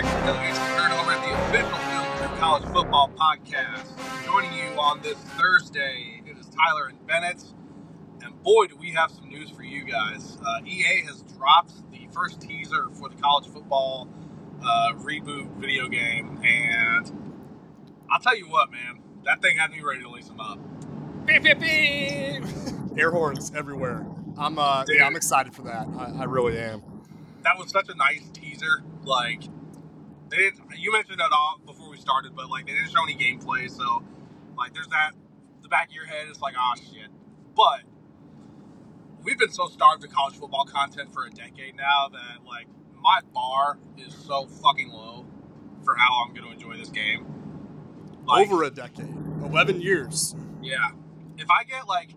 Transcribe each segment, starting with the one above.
back to the Tailgates Turn the official Field Trip College Football Podcast. Joining you on this Thursday, it is Tyler and Bennett. And boy, do we have some news for you guys. Uh, EA has dropped the first teaser for the college football uh, reboot video game. And I'll tell you what, man, that thing had me ready to lace them up. Beep, beep, beep. Air horns everywhere. I'm uh, Dude. yeah, I'm excited for that. I, I really am. that was such a nice teaser. Like they didn't. You mentioned that all before we started, but like they didn't show any gameplay. So like there's that. The back of your head is like, ah, shit. But we've been so starved of college football content for a decade now that like my bar is so fucking low for how I'm going to enjoy this game. Like, Over a decade, eleven years. yeah. If I get like,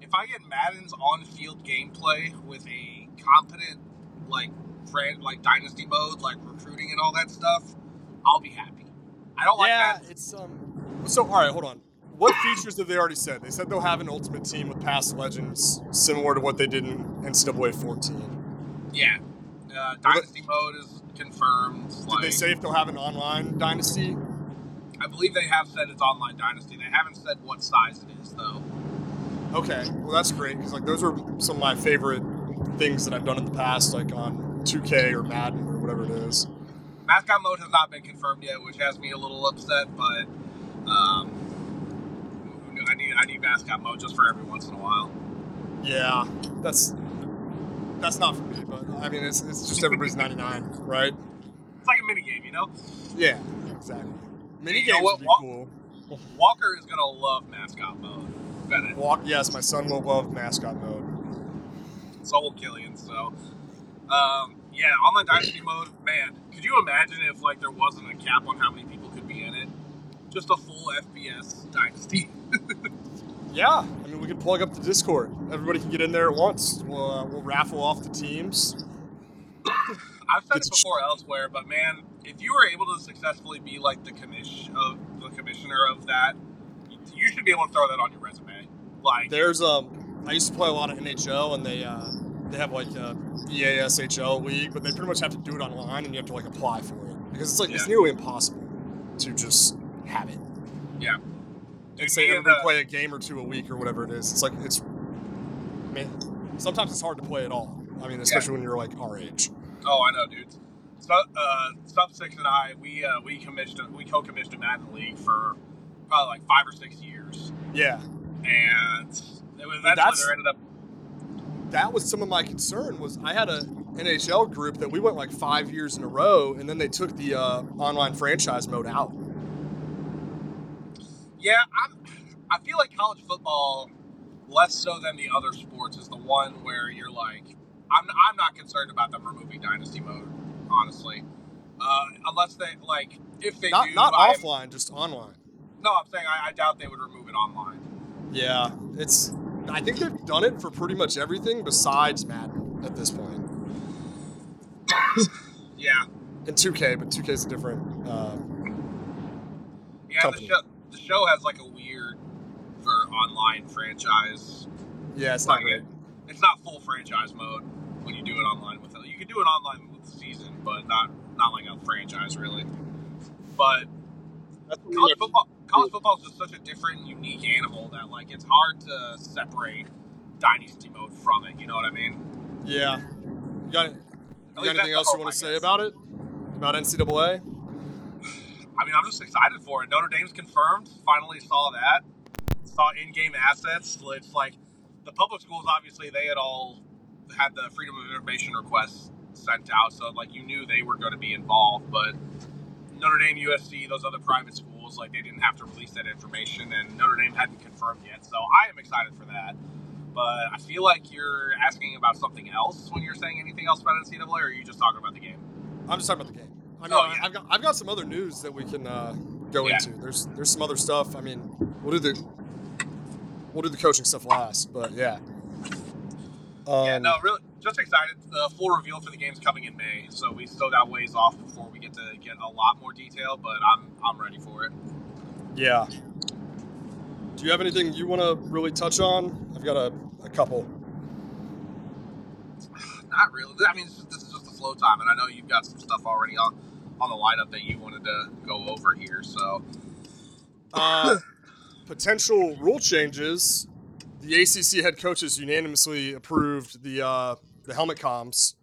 if I get Madden's on-field gameplay with a competent like friend like dynasty mode, like recruiting and all that stuff, I'll be happy. I don't like yeah, that. it's um. So all right, hold on. What features have they already said? They said they'll have an ultimate team with past legends, similar to what they did in NCAA 14. Yeah. Uh, dynasty mode is confirmed. Did Like, they say if they'll have an online dynasty? I believe they have said it's online dynasty. They haven't said what size it is though. Okay, well that's great because like those are some of my favorite things that I've done in the past, like on 2K or Madden or whatever it is. Mascot mode has not been confirmed yet, which has me a little upset. But um, I need I need mascot mode just for every once in a while. Yeah, that's that's not for me, but I mean it's, it's just everybody's 99, right? It's like a mini game, you know. Yeah, exactly. Mini games would be Wa- cool. Walker is gonna love mascot mode. Bennett. Walk, yes, my son will love mascot mode. So will Killian. So, um, yeah, online dynasty mode, man. Could you imagine if like there wasn't a cap on how many people could be in it? Just a full FPS dynasty. Yeah, I mean we can plug up the Discord. Everybody can get in there at once. We'll uh, we'll raffle off the teams. I've said it It's- before elsewhere, but man, if you were able to successfully be like the commission of the commissioner of that, you should be able to throw that on your resume. Like, There's um, I used to play a lot of NHL, and they uh, they have like a EASHL league, but they pretty much have to do it online, and you have to like apply for it because it's like it's nearly impossible to just have it. yeah, and say and, everybody uh, play a game or two a week or whatever it is. It's like it's, I mean, sometimes it's hard to play at all. I mean, especially when you're like our age. Oh, I know, dudes. So, uh, Sub Six and I, we uh, we commissioned, we co-commissioned a Madden League for probably like five or six years, Yeah, and it was, eventually That's- there ended up. That was some of my concern. Was I had a NHL group that we went like five years in a row, and then they took the uh, online franchise mode out. Yeah, I'm. I feel like college football, less so than the other sports, is the one where you're like, I'm. I'm not concerned about them removing dynasty mode, honestly. Uh, unless they like, if they Not do, not offline, just online. No, I'm saying I, I doubt they would remove it online. Yeah, it's. I think they've done it for pretty much everything besides Madden at this point. Yeah, And 2K, but 2K is a different. Uh, yeah. The show, the show has like a weird for online franchise. yeah, it's not Like great. it, it's not full franchise mode when you do it online with it. You can do it online with the season, but not not like a franchise really. But college football college football is just such a different unique animal that like it's hard to separate dynasty mode from it you know what i mean Yeah. You got, you got anything else you want to say about it? About NCAA? i mean i'm just excited for it notre dame's confirmed finally saw that saw in-game assets it's like the public schools obviously they had all had the freedom of information requests sent out so like you knew they were going to be involved but notre dame usc those other private schools like they didn't have to release that information and notre dame hadn't confirmed yet so i am excited for that but I feel like you're asking about something else when you're saying anything else about NCAA, or are you just talking about the game? I'm just talking about the game. I mean, Oh, yeah. I've got I've got some other news that we can uh, go Yeah. into. There's there's some other stuff. I mean, we'll do the we'll do the coaching stuff last, but yeah. Um, yeah, no, really, just excited. The full reveal for the game's coming in May, so we still got ways off before we get to get a lot more detail. But I'm I'm ready for it. Yeah. Do you have anything you want to really touch on? I've got a, a couple. Not really. I mean, this is, just the flow time, and I know you've got some stuff already on on the lineup that you wanted to go over here. So Uh, potential rule changes. The ACC head coaches unanimously approved the uh, the helmet comms.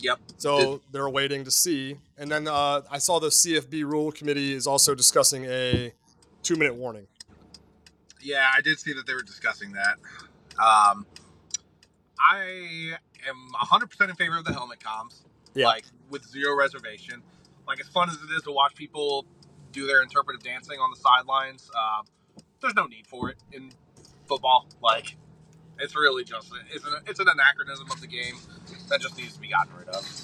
Yep. So they're waiting to see. And then uh, I saw the CFB rule committee is also discussing a two minute warning. Yeah, I did see that they were discussing that. Um, I am 100% in favor of the helmet comms. Yeah. Like, with zero reservation. Like, as fun as it is to watch people do their interpretive dancing on the sidelines, uh, there's no need for it in football. Like, it's really just it's an, it's an anachronism of the game that just needs to be gotten rid of.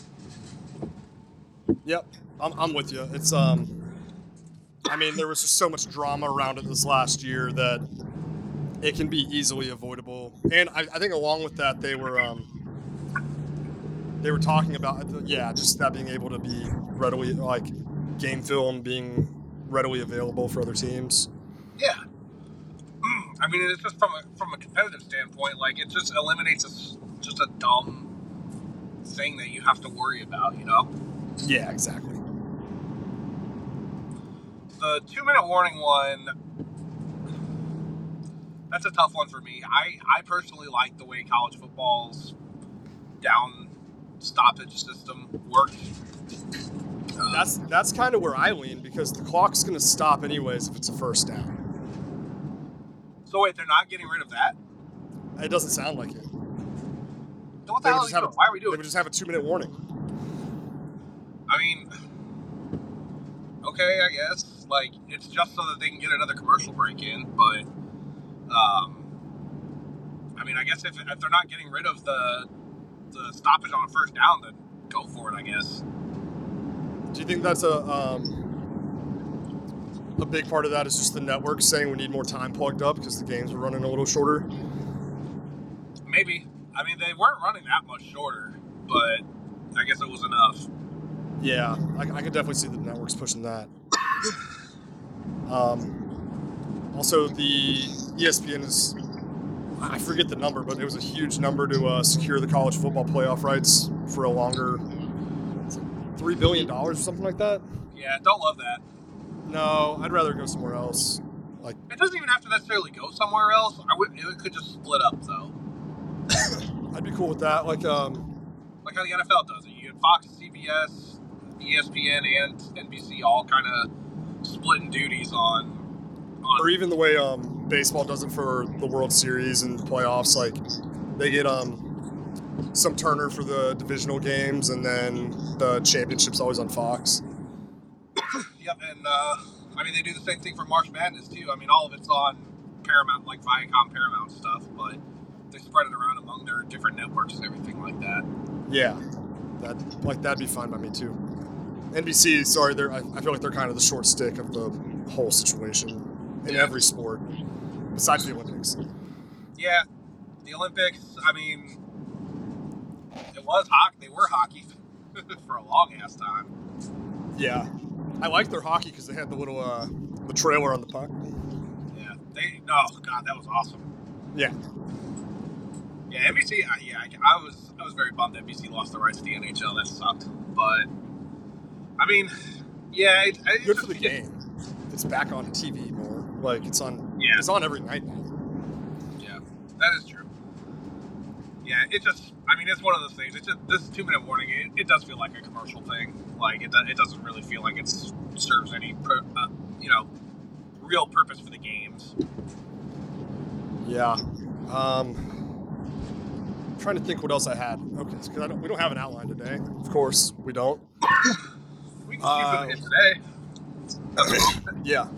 Yep, I'm, I'm with you. It's um, I mean, there was just so much drama around it this last year that it can be easily avoidable. And I, I think along with that, they were um, they were talking about yeah, just that being able to be readily like game film being readily available for other teams. Yeah. I mean, it's just from a from a competitive standpoint, like it just eliminates a just a dumb thing that you have to worry about. You know, Yeah, exactly. the two minute warning one. That's a tough one for me. I I personally like the way college football's down stoppage system works. That's that's kind of where I lean because the clock's going to stop anyways if it's a first down. So wait, they're not getting rid of that. It doesn't sound like it. Then what the They hell are just we have doing? a, Why are we they would just have a two minute warning. I mean, okay, I guess. Like, it's just so that they can get another commercial break in, but, um, I mean, I guess if, if they're not getting rid of the the stoppage on a first down, then go for it, I guess. Do you think that's a um, a big part of that is just the network saying we need more time plugged up because the games were running a little shorter? Maybe. I mean, they weren't running that much shorter, but I guess it was enough. Yeah, I, I could definitely see the networks pushing that. Um, also, the ESPN is I forget the number, but it was a huge number to uh, secure the college football playoff rights for a longer three billion dollars or something like that. Yeah, don't love that. No, I'd rather go somewhere else. Like it doesn't even have to necessarily go somewhere else. I would. It could just split up though, I'd be cool with that. Like, um, like how the NFL does it. You get Fox, CBS, ESPN, and NBC all kind of splitting duties on. on or even the way um, baseball does it for the World Series and playoffs. Like, they get um, some Turner for the divisional games, and then the championship's always on Fox. Yep, and uh, I mean they do the same thing for March Madness too. I mean all of it's on Paramount, like Viacom Paramount stuff, but they spread it around among their different networks and everything like that. Yeah, that like that'd be fine by me too. NBC, sorry, they're I, I feel like they're kind of the short stick of the whole situation in Yeah. every sport, besides the Olympics. Yeah, the Olympics. I mean, it was hockey. They were hockey for a long ass time. Yeah, I liked their hockey because they had the little uh, the trailer on the puck. Yeah, they. Oh god, that was awesome. Yeah, Yeah, NBC. Uh, yeah, I, I was I was very bummed that NBC lost the rights to the NHL. That sucked. But I mean, yeah, it, it's good just for the because- game. It's back on TV more. Like it's on. Yeah. it's on every night now. Yeah, that is true. Yeah, it just, I mean, it's one of those things. It's just, this two minute warning, it, it does feel like a commercial thing. Like, it, do, it doesn't really feel like it serves any, pur- uh, you know, real purpose for the games. Yeah. Um, I'm trying to think what else I had. Okay, because I don't, we don't have an outline today. Of course, we don't. We can Uh, keep it today. Yeah.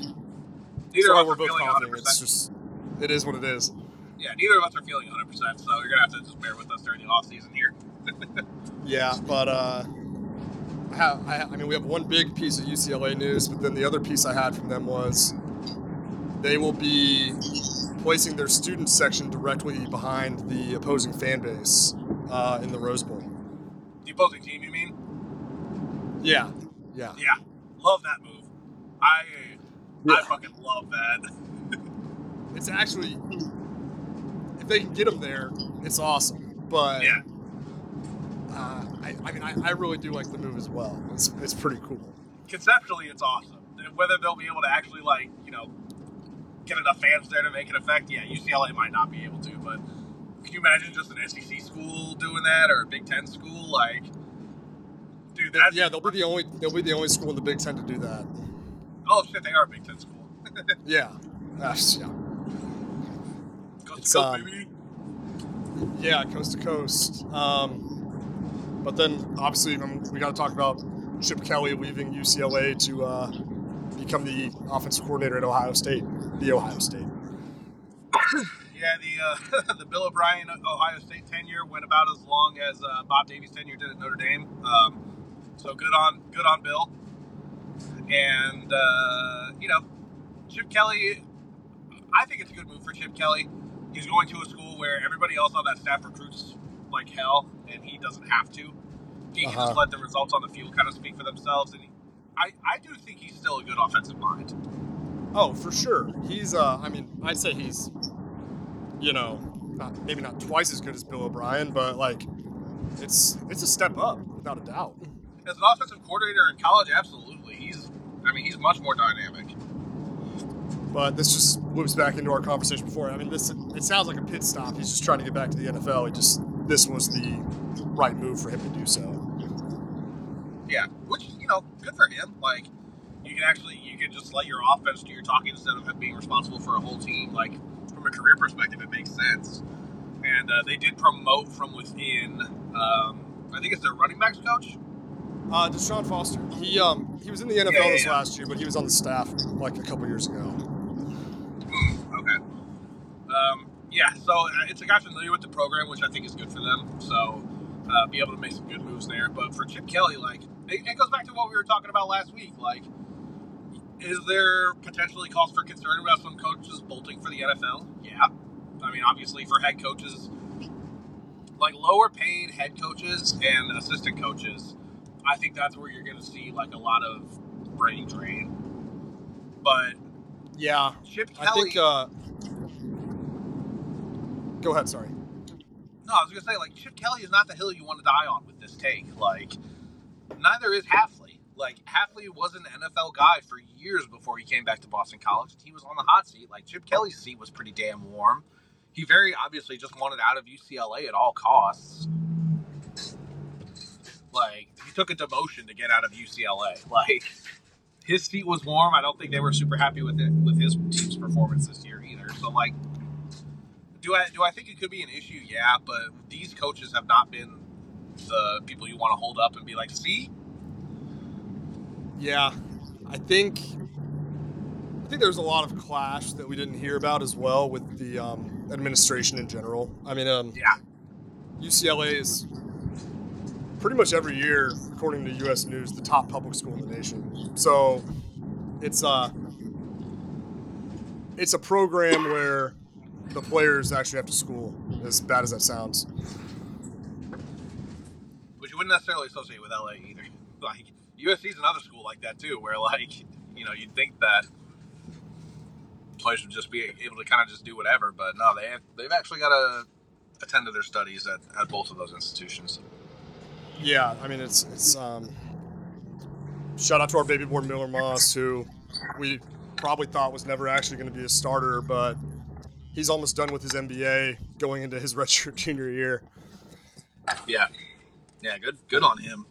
Neither Sorry, of we're both coughing. It's just, it is what it is. Yeah, neither of us are feeling 100%, so you're going to have to just bear with us during the off season here. Yeah, but uh, I, have, I, I mean, we have one big piece of UCLA news, but then the other piece I had from them was they will be placing their student section directly behind the opposing fan base uh, in the Rose Bowl. The opposing team, you mean? Yeah, yeah, Yeah, love that move. I, Yeah. I fucking love that. It's actually, if they can get them there, it's awesome. But Yeah. uh, I, I mean, I, I really do like the move as well. It's, it's pretty cool. Conceptually, it's awesome. Whether they'll be able to actually like you know get enough fans there to make an effect, yeah, UCLA might not be able to. But can you imagine just an SEC school doing that or a Big Ten school? Like, dude, that's yeah, they'll be the only they'll be the only school in the Big Ten to do that. oh shit, they are a Big Ten school. Yeah, That's- yeah, Um, yeah, coast to coast. Um, but then obviously um, we got to talk about Chip Kelly leaving UCLA to uh, become the offensive coordinator at Ohio State, the Ohio State. Yeah, the uh, the Bill O'Brien Ohio State tenure went about as long as uh, Bob Davie's tenure did at Notre Dame. Um, so good on good on Bill. And uh, you know, Chip Kelly, I think it's a good move for Chip Kelly. He's going to a school where everybody else on that staff recruits like hell, and he doesn't have to. He can Uh-huh. just let the results on the field kind of speak for themselves. And he, I, I do think he's still a good offensive mind. Oh, for sure. He's uh I mean, I'd say he's you know, not maybe not twice as good as Bill O'Brien, but like it's it's a step up without a doubt. As an offensive coordinator in college, absolutely. He's, I mean, he's much more dynamic. But this just loops back into our conversation before. I mean, this it sounds like a pit stop. He's just trying to get back to the NFL. He just this was the right move for him to do so. Yeah, which you know, good for him. Like, you can actually you can just let your offense do your talking instead of being responsible for a whole team. Like, from a career perspective, it makes sense. And uh, they did promote from within. Um, I think it's their running backs coach. Uh, Deshaun Foster. He um he was in the NFL Yeah, yeah, this yeah. last year, but he was on the staff like a couple years ago. Hmm, okay. Um, yeah, so uh, it's a guy familiar with the program, which I think is good for them. So uh, be able to make some good moves there. But for Chip Kelly, like it, it goes back to what we were talking about last week. Like, is there potentially cause for concern about some coaches bolting for the NFL? Yeah. I mean, obviously for head coaches, like lower paid head coaches and assistant coaches, I think that's where you're going to see like a lot of brain drain. But Yeah, Chip I Kelly. think. uh Go ahead. Sorry. No, I was gonna say like Chip Kelly is not the hill you want to die on with this take. Like, neither is Hafley. Like Hafley was an NFL guy for years before he came back to Boston College. He was on the hot seat. Like Chip Kelly's seat was pretty damn warm. He very obviously just wanted out of UCLA at all costs. Like he took a demotion to get out of UCLA. Like his seat was warm. I don't think they were super happy with it with his team's performance this year either. So like do I do I think it could be an issue? Yeah, but these coaches have not been the people you want to hold up and be like, see, Yeah, I think I think there's a lot of clash that we didn't hear about as well with the um, administration in general. I mean, um, Yeah. UCLA is pretty much every year, according to U.S. News, the top public school in the nation. So it's uh it's a program where the players actually have to school. As bad as that sounds. which you wouldn't necessarily associate with LA either. Like USC is another school like that too, where like you know you'd think that players would just be able to kind of just do whatever, but no, they have, they've actually got to attend to their studies at, at both of those institutions. Yeah, I mean it's it's um shout out to our baby boy Miller Moss who we probably thought was never actually going to be a starter, but he's almost done with his MBA going into his redshirt junior year. Yeah, yeah, good good on him.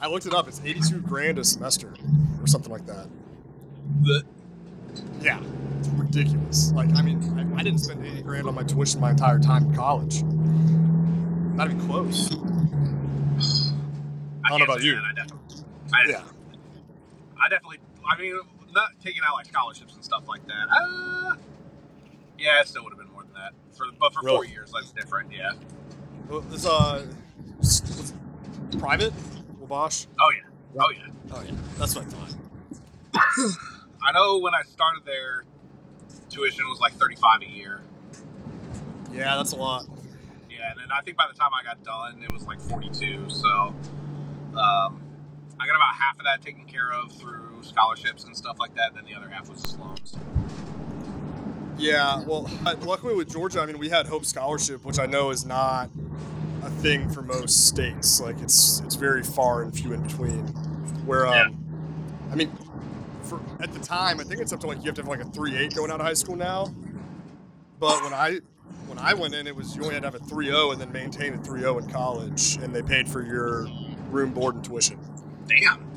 I looked it up; it's eighty-two grand a semester or something like that. The, Yeah, it's ridiculous. Like, I mean, I, I didn't spend eighty grand on my tuition my entire time in college. Not even close. I don't know about you. I definitely, I, Yeah, I definitely, I mean, not taking out like scholarships and stuff like that. Uh, yeah, it still would have been more than that. For but for four years, that's different. Yeah. Well, it's uh, s- private. Wabash. Oh yeah. Oh yeah. Oh yeah, that's what I thought. I know when I started there, tuition was like thirty-five a year. Yeah, that's a lot. Yeah, and then I think by the time I got done, it was like forty-two. So, um, I got about half of that taken care of through scholarships and stuff like that. Then the other half was just loans. Yeah, well, luckily with Georgia, I mean, we had Hope Scholarship, which I know is not a thing for most states. Like it's it's very far and few in between. Where um, Yeah. I mean, for at the time, I think it's up to like you have to have like a three eight going out of high school now. But when I when I went in, it was you only had to have a 3.0 and then maintain a 3.0 in college, and they paid for your room, board, and tuition. Damn.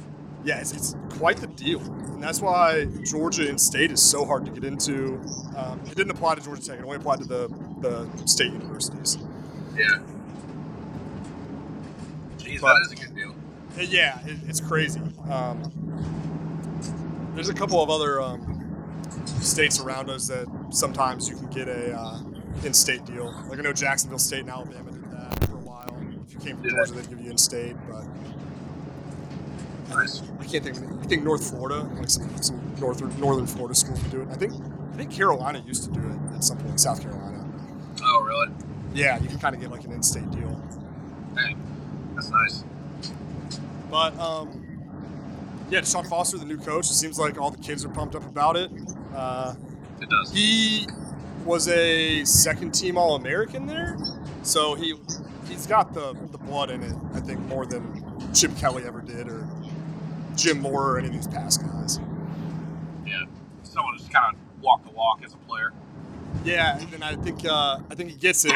Yeah, it's, it's quite the deal, and that's why Georgia in state is so hard to get into. Um, it didn't apply to Georgia Tech; it only applied to the the state universities. Yeah. Jeez, But- that is a good deal. Yeah, it, it's crazy. Um, there's a couple of other um, states around us that sometimes you can get a uh, in-state deal. Like I know Jacksonville State and Alabama did that for a while. If you came from Yeah. Georgia, they'd give you in-state, but. I can't think. Of. I think North Florida, like some, some northern northern Florida schools do it. I think I think Carolina used to do it at some point. South Carolina. Oh, really? Yeah, you can kind of get like an in-state deal. Hey, that's nice. But um, yeah, Deshaun Foster, the new coach. It seems like all the kids are pumped up about it. Uh, It does. he was a second-team All-American there, so he he's got the the blood in it. I think more than Chip Kelly ever did, or Jim Mora, or any of these past guys. Yeah. Someone just kind of walk the walk as a player. Yeah, and then I think uh, I think he gets it.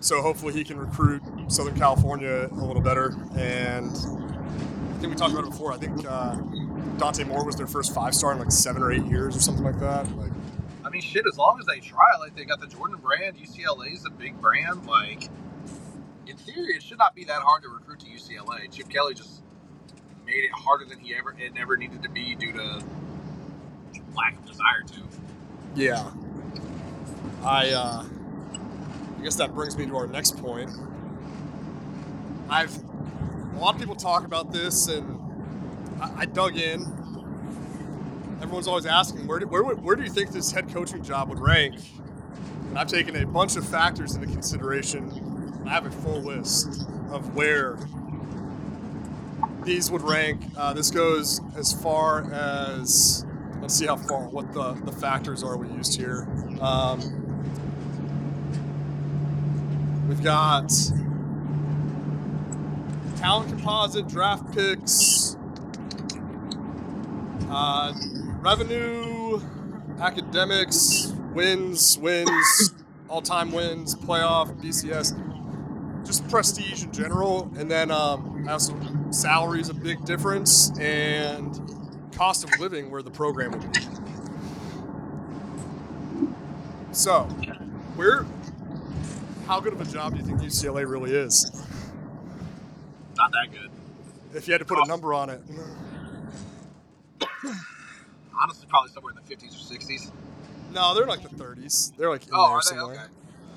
So hopefully he can recruit Southern California a little better. And I think we talked about it before. I think uh, Dante Moore was their first five star in like seven or eight years or something like that. Like, I mean, shit. As long as they try, like they got the Jordan brand. UCLA's a big brand. Like, in theory, it should not be that hard to recruit to UCLA. Chip Kelly just made it harder than he ever it never needed to be due to lack of desire to. yeah, I uh, I guess that brings me to our next point. I've a lot of people talk about this, and I, I dug in. Everyone's always asking where do, where where do you think this head coaching job would rank? And I've taken a bunch of factors into consideration. I have a full list of where these would rank. Uh, this goes as far as let's see how far what the, the factors are we used here. Um, we've got talent composite, draft picks, uh, revenue, academics, wins, wins, all-time wins, playoff, BCS, just prestige in general, and then um, also salary is a big difference, and cost of living where the program would be. So, where, how good of a job do you think UCLA really is? Not that good. If you had to put a number on it, Honestly, probably somewhere in the fifties or sixties. no, they're like the 30s. They're like in Oh, there are they? somewhere. Okay.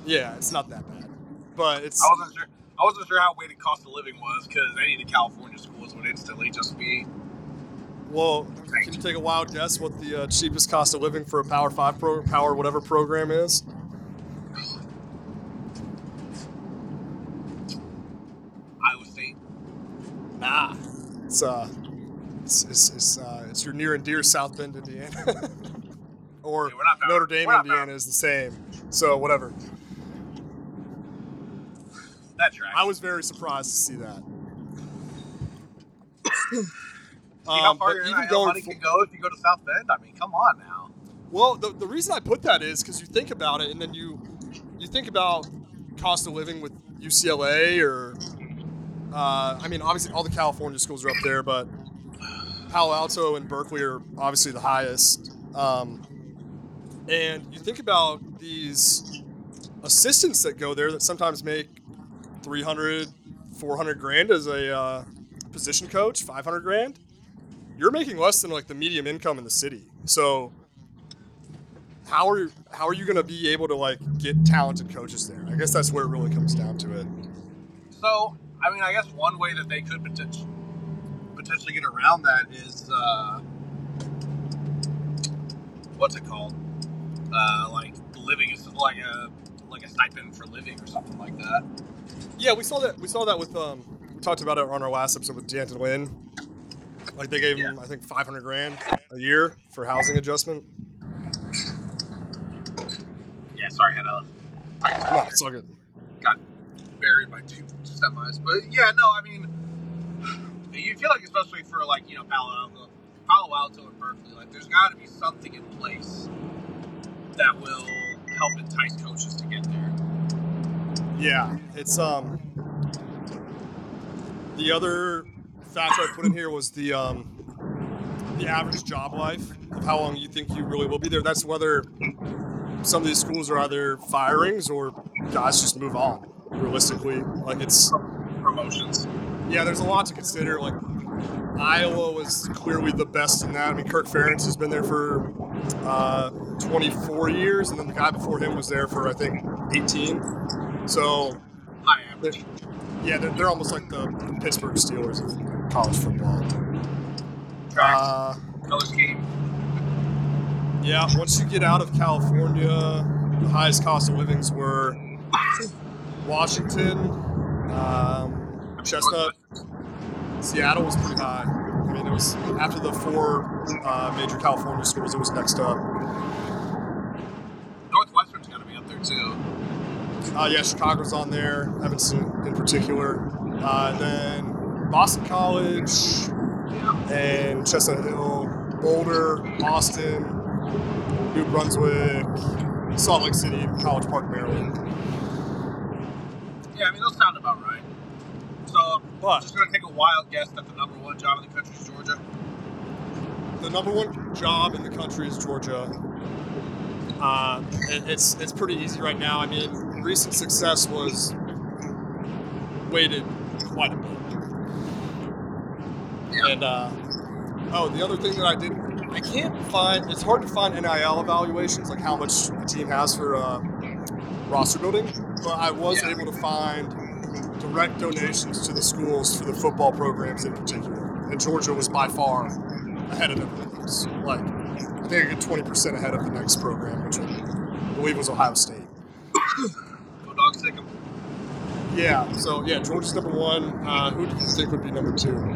Yeah, it's not that bad, but it's I wasn't sure. I wasn't sure how weighted cost of living was because any of the California schools would instantly just be well. Can you take a wild guess what the uh, cheapest cost of living for a Power Five pro, Power whatever program is? Iowa State. Nah, it's uh, it's it's, it's, uh, it's your near and dear South Bend, Indiana, or Yeah, we're not Power- Notre Dame, Indiana is the same. So whatever. That tracks. I was very surprised to see that. See how Um, far but your even going money fo- can go if you go to South Bend. I mean, come on now. Well, the, the reason I put that is because you think about it, and then you you think about cost of living with UCLA, or uh, I mean, obviously all the California schools are up there, but Palo Alto and Berkeley are obviously the highest. Um, and you think about these assistants that go there that sometimes make 300, 400 grand as a uh, position coach, 500 grand. You're making less than like the medium income in the city. So how are how are you going to be able to like get talented coaches there? I guess that's where it really comes down to it. So, I mean, I guess one way that they could potentially potentially get around that is uh, what's it called? Uh, like living is like a like a stipend for living or something like that. Yeah, we saw that. We saw that with um. We talked about it on our last episode with D'Anton Lynn. Like they gave him, I think, 500 grand a year for housing adjustment. Yeah, sorry, I had a No, it's all good. got buried by by two semis. But yeah, no, I mean, you feel like especially for like you know Palo Alto, Palo Alto and Berkeley, like there's got to be something in place that will help entice coaches to get there. Yeah, it's um. The other factor I put in here was the um, the average job life of how long you think you really will be there. That's whether some of these schools are either firings or guys just move on. Realistically, like it's Promotions. yeah, there's a lot to consider. Like Iowa was clearly the best in that. I mean, Kirk Ferentz has been there for uh, 24 years, and then the guy before him was there for I think 18. So average. yeah, they're, they're almost like the Pittsburgh Steelers of college football. Uh, color scheme. yeah, once you get out of California, the highest cost of livings were Washington, um, Chestnut, Seattle was pretty high. I mean, it was after the four uh, major California schools, it was next up. Northwestern's got to be up there too. Uh, yeah, Chicago's on there, Evanston in particular. Uh, then Boston College and Chestnut Hill, Boulder, Austin, New Brunswick, Salt Lake City, College Park, Maryland. Yeah, I mean those sound about right. So I'm But just gonna take a wild guess that the number one job in the country is Georgia. the number one job in the country is Georgia. Uh, it, it's it's pretty easy right now. I mean, recent success was weighted quite a bit. Yeah. And uh, oh, the other thing that I did, I can't find. It's hard to find NIL evaluations, like how much a team has for uh, roster building. But I was Yeah. able to find direct donations to the schools for the football programs in particular. And Georgia was by far ahead of everything else. Like, I think a good 20% ahead of the next program, which I believe was Ohio State. Go dogs take 'em. Yeah, so yeah, Georgia's number one. Uh, who do you think would be number two? Who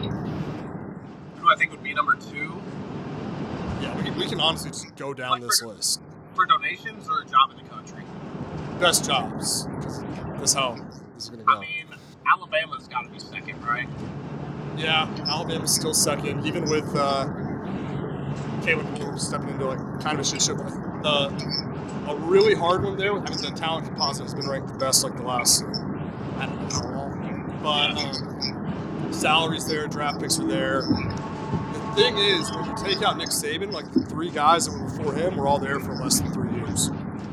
do I think would be number two Yeah, we can, we can honestly just go down Like this for- list. for donations or a job in the country? Best jobs. That's how this is going to go. I mean, Alabama's got to be second, right? yeah, Alabama's still second, even with uh, Caleb Williams stepping into like kind of a shit show. The a really hard one there. I mean, the talent composite has been ranked the best like the last I don't know how long, but um, salaries there, draft picks are there. The thing is, when you take out Nick Saban, like the three guys that were before him were all there for less than three years.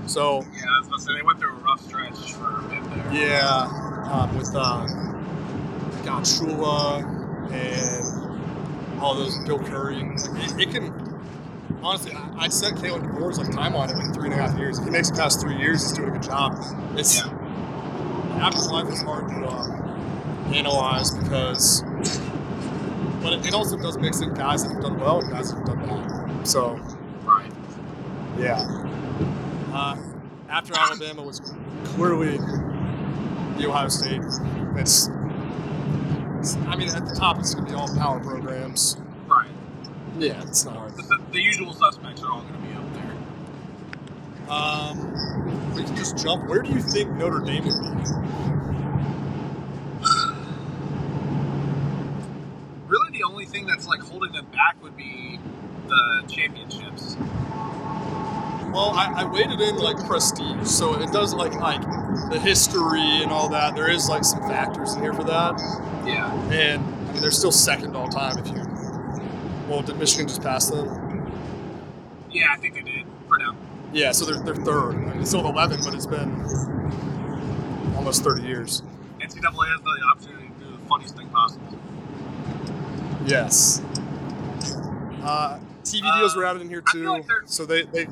So Yeah, I was gonna say they went through a rough stretch for a bit there. yeah, um, with uh, God Shula and all those Bill Curry. Like, it, it can honestly, I, set Kalen DeBoer's like timeline at like three and a half years. If he makes it past three years, he's doing a good job. It's Yeah. life is hard to uh, analyze because, but it, it also does mix in guys that have done well and guys that have done bad. So Right. yeah. Uh, after Alabama was clearly the Ohio State. It's, it's- I mean, at the top, it's going to be all power programs. Right. Yeah, it's not. The, the, the usual suspects are all going to be up there. Um, we can just jump. Where do you think Notre Dame would be? Really, the only thing that's like holding them back would be the championships. Well, I, I weighted in like prestige, so it does like like the history and all that. There is like some factors in here for that, Yeah. and I mean they're still second all time. If you, well, did Michigan just pass them? Yeah, I think they did for now. Yeah, so they're, they're third. I mean, it's still 11, but it's been almost 30 years. NCAA has the opportunity to do the funniest thing possible. Yes. Uh, TV Uh, deals were added in here too, like so they they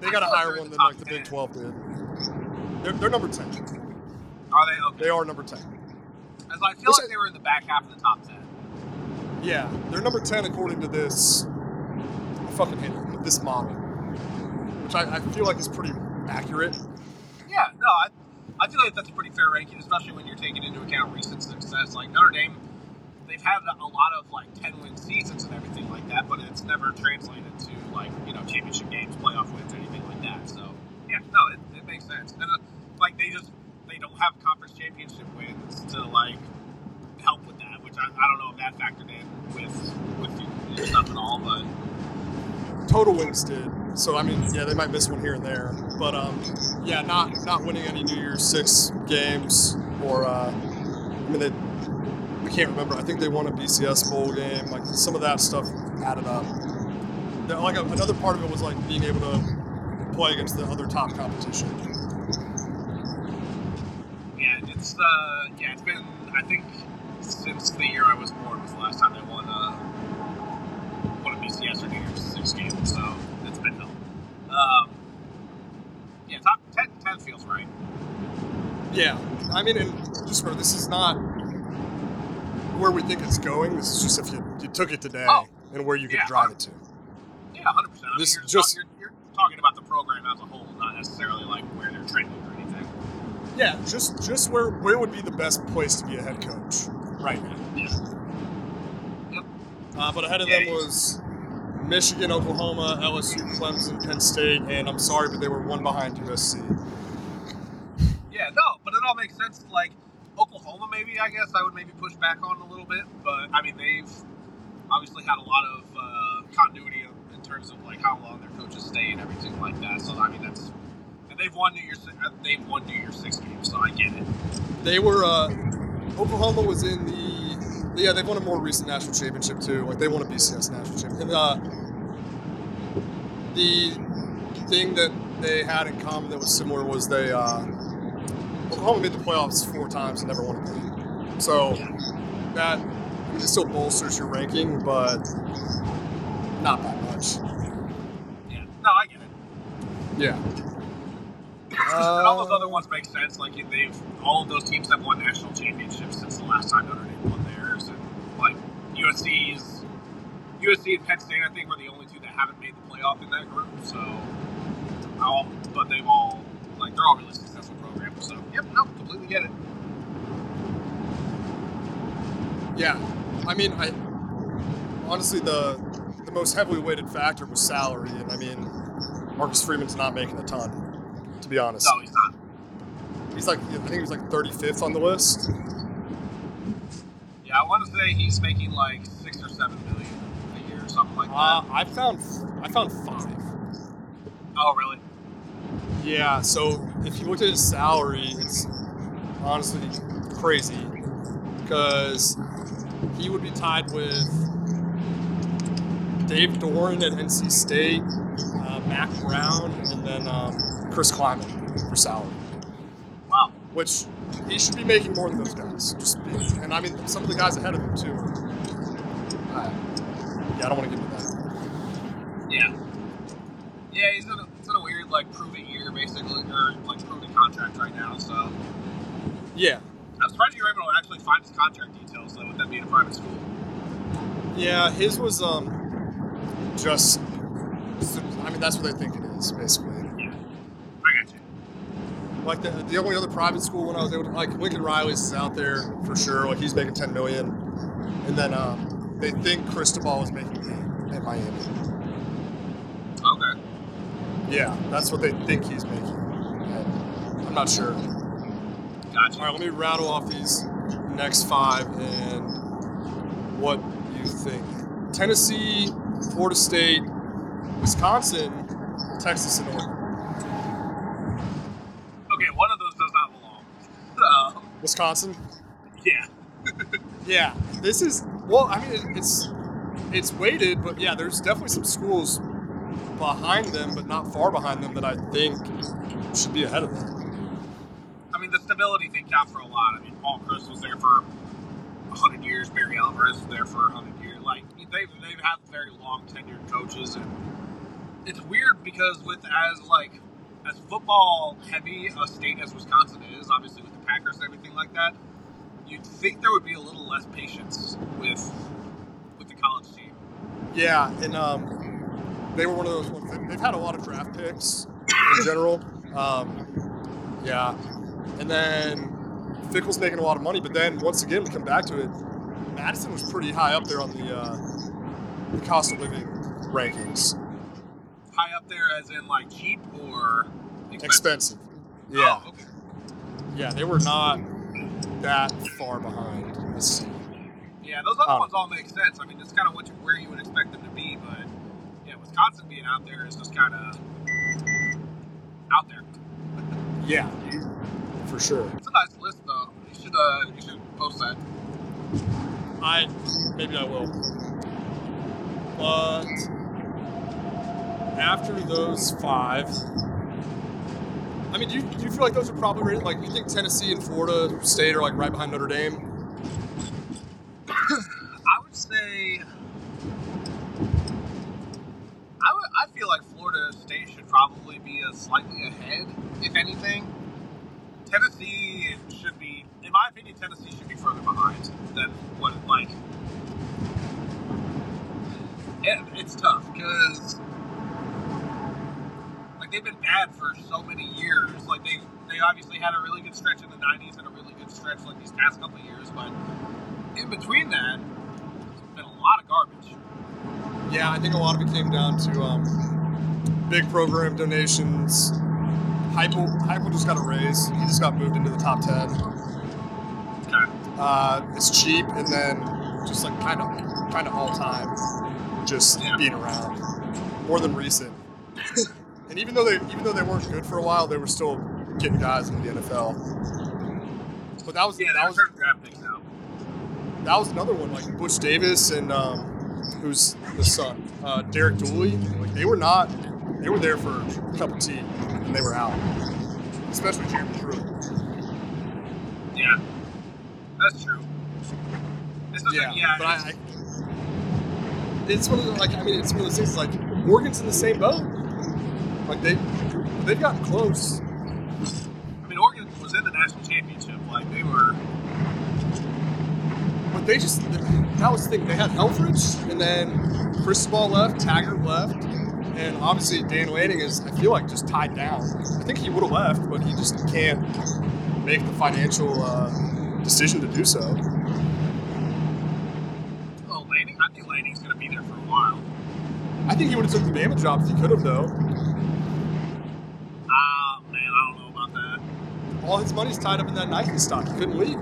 they got a feel like higher one than like the 10. Big 12 did. They're, they're number 10. Are they okay? They are number 10. As I feel Which like I- they were in the back half of the top ten. Yeah, they're number 10 according to this. I fucking hate it. This model, which I, I feel like is pretty accurate. Yeah, no, I, I feel like that's a pretty fair ranking, especially when you're taking into account recent success. Like Notre Dame, they've had a lot of like ten win seasons and everything like that, but it's never translated to like you know championship games, playoff wins, anything like that. So yeah, no, it, it makes sense. And uh, like they just they don't have conference championship wins to like help with that, which I, I don't know if that factored in with with stuff at all, but Total wins did. So I mean, yeah, they might miss one here and there, but um, yeah, not not winning any New Year's Six games or uh, I mean, they, I can't remember. I think they won a BCS bowl game. Like some of that stuff added up. There- Like another part of it was like being able to play against the other top competition. yeah, it's uh yeah, it's been I think since the year I was born was the last time they won won a or New Year's Six game, so it's been hell. Um, yeah, top 10, 10 feels right. Yeah, I mean, and just remember, this is not where we think it's going. This is just if you, you took it today Oh, and where you could yeah. drive it to. Yeah, hundred percent. I mean, This you're just- talk- you're, you're talking about the program as a whole, not necessarily like where they're trending or anything. Yeah, just just where where would be the best place to be a head coach right now. Yeah. Uh, but ahead of Yeah, them was Michigan, Oklahoma, LSU, Clemson, Penn State, and I'm sorry, but they were one behind USC. Yeah, no, but it all makes sense. Like Oklahoma, maybe I guess I would maybe push back on a little bit, but I mean they've obviously had a lot of uh, continuity in- in terms of like how long their coaches stay and everything like that. So I mean that's and they've won New Year's uh, they've won New Year's six games, so I get it. They were uh, Oklahoma was in the yeah they've won a more recent national championship too. Like they won a BCS national championship. And, uh, the thing that they had in common that was similar was they uh, Oklahoma made the playoffs four times and never won a game. So that it still bolsters your ranking, but not that much. Yeah, no, I get it. Yeah. and all those Uh, other ones make sense. Like they've all of those teams have won national championships since the last time Notre Dame won theirs, and like USC's USC and Penn State, I think, were the only two that haven't made the playoff in that group. So, all, but they've all like they're all really successful programs. So, yep, no, completely get it. Yeah, I mean, I honestly the the most heavily weighted factor was salary, and I mean, Marcus Freeman's not making a ton, to be honest. No, he's not. He's like, I think he was like 35th on the list. Yeah, I want to say he's making like six or seven million a year or something like that. Uh, I found I found five. oh, really? Yeah, so if you looked at his salary, it's honestly crazy because he would be tied with Dave Doeren at NC State, uh, Mack Brown, and then um, Chris Klieman for salary, Wow. which he should be making more than those guys. Just and I mean, some of the guys ahead of him too. Yeah, I don't want to get into that. Yeah. Yeah, he's in a, he's in a weird like prove it year basically, or like prove it contract right now. So Yeah, I'm surprised you were able to actually find his contract details though, with that being a private school. Yeah, his was um just. I mean, that's what they think it is, basically. Yeah, I got you. Like the, the only other private school when I was able to like Lincoln Riley's is out there for sure. Like he's making ten million, and then um, they think Cristobal is making eight at Miami. Okay. Yeah, that's what they think he's making. And I'm not sure. Gotcha. All right, let me rattle off these next five and what you think. Tennessee, Florida State, Wisconsin, Texas, and Oregon. Okay, one of those does not belong. Uh, Wisconsin. yeah. Yeah, this is well. I mean, it, it's it's weighted, but yeah, there's definitely some schools behind them, but not far behind them that I think should be ahead of them. I mean, the stability thing counts for a lot. I mean, Paul Chryst was there for hundred years. Barry Alvarez was there for hundred years. Like they've they've had very long tenured coaches, and it's weird because with as like as football heavy a state as Wisconsin is, obviously with the Packers and everything like that, you'd think there would be a little less patience with with the college team. Yeah, and um, they were one of those ones. they- They've had a lot of draft picks in general. Um, yeah, and then Fickell's making a lot of money, but then once again, we come back to it. Madison was pretty high up there on the uh, the cost of living rankings. High up there, as in like cheap or expensive. Expensive. Yeah. Oh, okay. yeah, they were not that far behind. This, Yeah, those other Um, ones all make sense. I mean, it's kind of what you, where you would expect them to be, but yeah, Wisconsin being out there is just kind of out there. yeah, for sure. It's a nice list, though. You should uh, you should post that. I maybe I will. But after those five, I mean, do you, do you feel like those are probably? Like, you think Tennessee and Florida State are like right behind Notre Dame? I would say. I, would, I feel like Florida State should probably be a slightly ahead, if anything. Tennessee should be, in my opinion, Tennessee should be further behind than what it like. It, it's tough because like they've been bad for so many years. Like they they obviously had a really good stretch in the '90s and a really good stretch like these past couple of years, but in between that, it's been a lot of garbage. Yeah, I think a lot of it came down to um, big program donations. Heupel, Heupel just got a raise. He just got moved into the top ten. Okay. Uh, it's cheap, and then just like kind of, kind of all time, just Yeah. being around more than recent. and even though they, even though they weren't good for a while, they were still getting guys into the NFL. But that was Yeah, that was was draft picks now. That was another one like Butch Davis and um, who's the son, uh, Derek Dooley. Like they were not, they were there for a cup of tea and they were out. Especially Jeremy Pruitt. Yeah, that's true. It's Yeah, like, yeah, but I, it's- I, it's one of the, like I mean it's one of those things like Oregon's in the same boat. Like they they've gotten close. I mean, Oregon was in the national championship. Like they were. But they just that was the thing. They had Helfrich and then Cristobal left, Taggart left, and obviously Dan Lanning is I feel like just tied down. I think he would have left, but he just can't make the financial uh, decision to do so. Oh, Lanning. I think Lanning's going to be there for a while. I think he would have took the Bama job if he could have though. Ah, man, I don't know about that. All his money's tied up in that Nike stock. He couldn't leave.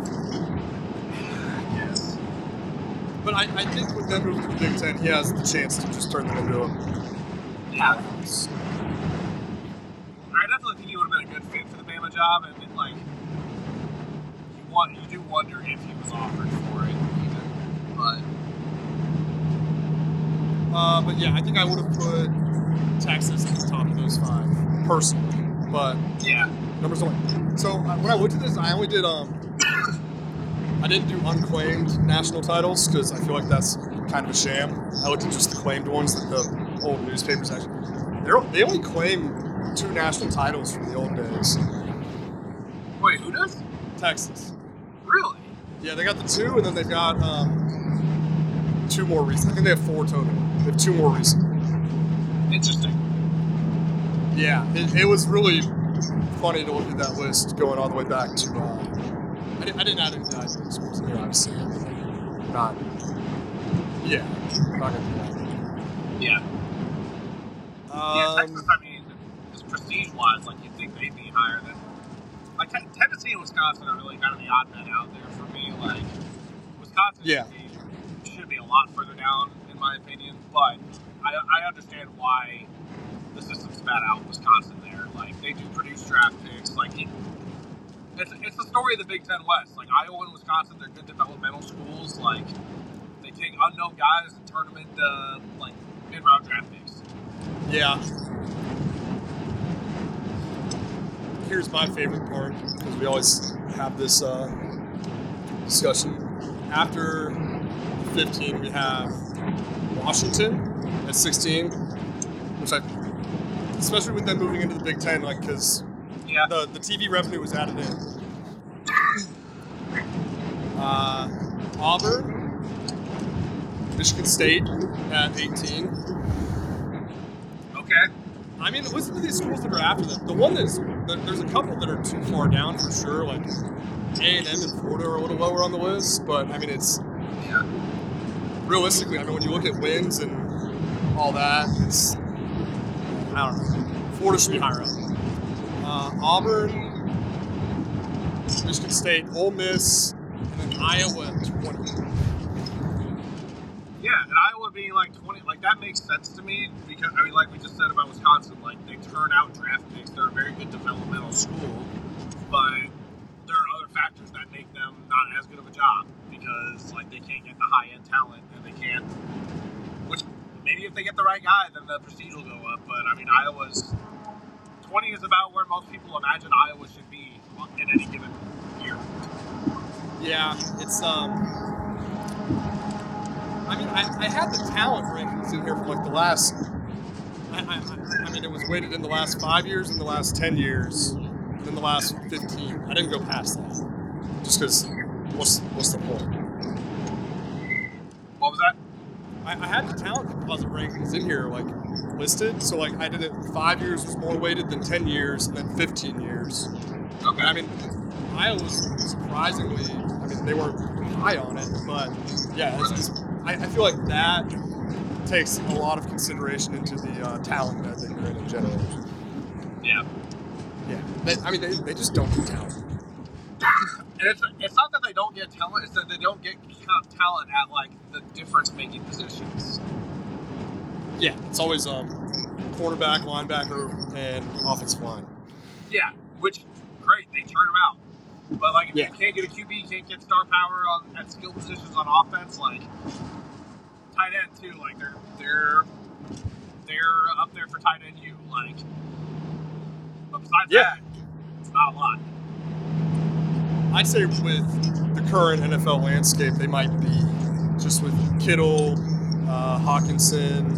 Yes. But I, I think with moving to the Big Ten, he has the chance to just turn them into a Yeah. I definitely think he would have been a good fit for the Bama job, and like, you want you do wonder if he was offered for it, even. But Uh, but yeah, I think I would have put Texas at the top of those five personally. But yeah, numbers don't. So uh, when I looked at this, I only did um, I didn't do unclaimed national titles because I feel like that's kind of a sham. I looked at just the claimed ones that the old newspapers actually. They're, only claim two national titles from the old days. wait, who does? Texas. Really? Yeah, they got the two, and then they've got um, two more recent. I think they have four total. They have two more recent. Interesting. Yeah, it, it was really funny to look at that list going all the way back to. Uh, I, didn't, I didn't add any guys in the schools in here, obviously. Not. Yeah, not gonna do that. Yeah. yeah, Um, Texas. I mean, just prestige-wise, like you'd think they'd be higher than. Like Ten- Tennessee and Wisconsin are really kind of the odd men out there for me. Like Wisconsin Yeah. should, be, should be a lot further down, in my opinion. But I, I understand why the system spat out Wisconsin there. Like they do produce draft picks. Like it, it's it's the story of the Big Ten West. Like Iowa and Wisconsin, they're good developmental schools. Like they take unknown guys and turn them into like mid-round draft picks. yeah. Here's my favorite part because we always have this uh, discussion. After 15, we have Washington at 16, which I, especially with them moving into the Big Ten, like because Yeah. the, the TV revenue was added in. Uh, Auburn, Michigan State at 18. Okay. I mean, listen to these schools that are after them. The one that's there- there's a couple that are too far down for sure. Like A and M and Florida are a little lower on the list, but I mean, it's Yeah. realistically. I mean, when you look at wins and all that, it's I don't know. Florida should be higher up. Uh, Auburn, Michigan State, Ole Miss, and then Iowa at 20. Yeah, and Iowa being like 20, like that makes sense to me because, I mean, like we just said about Wisconsin, like they turn out draft picks. They're a very good developmental school, but there are other factors that make them not as good of a job because, like, they can't get the high end talent and they can't, which maybe if they get the right guy, then the prestige will go up. But I mean, Iowa's 20 is about where most people imagine Iowa should be in any given year. Yeah, it's um. I mean, I, I had the talent rankings in here for like the last. I, I, I mean, it was weighted in the last five years, in the last ten years, in the last fifteen. I didn't go past that, just because. What's what's the point? What was that? I, I had the talent composite rankings in here, like listed. So like I did it. Five years was more weighted than ten years, and then fifteen years. Okay. I mean, Iowa's surprisingly, I mean, they weren't high on it, but yeah, it's, it's, I, I feel like that takes a lot of consideration into the uh, talent that they are in in general. yeah. Yeah, they, I mean, they, they just don't get talent. And it's, it's not that they don't get talent; it's that they don't get kind of talent at like the difference-making positions. Yeah, it's always um, quarterback, linebacker, and offensive line. Yeah, which great they turn them out. But like, if Yeah. you can't get a QB, you can't get star power on at skill positions on offense, like tight end too. Like they're they're they're up there for tight end. You like, but besides Yeah. that, it's not a lot. I'd say with the current NFL landscape, they might be just with Kittle, uh, Hockenson.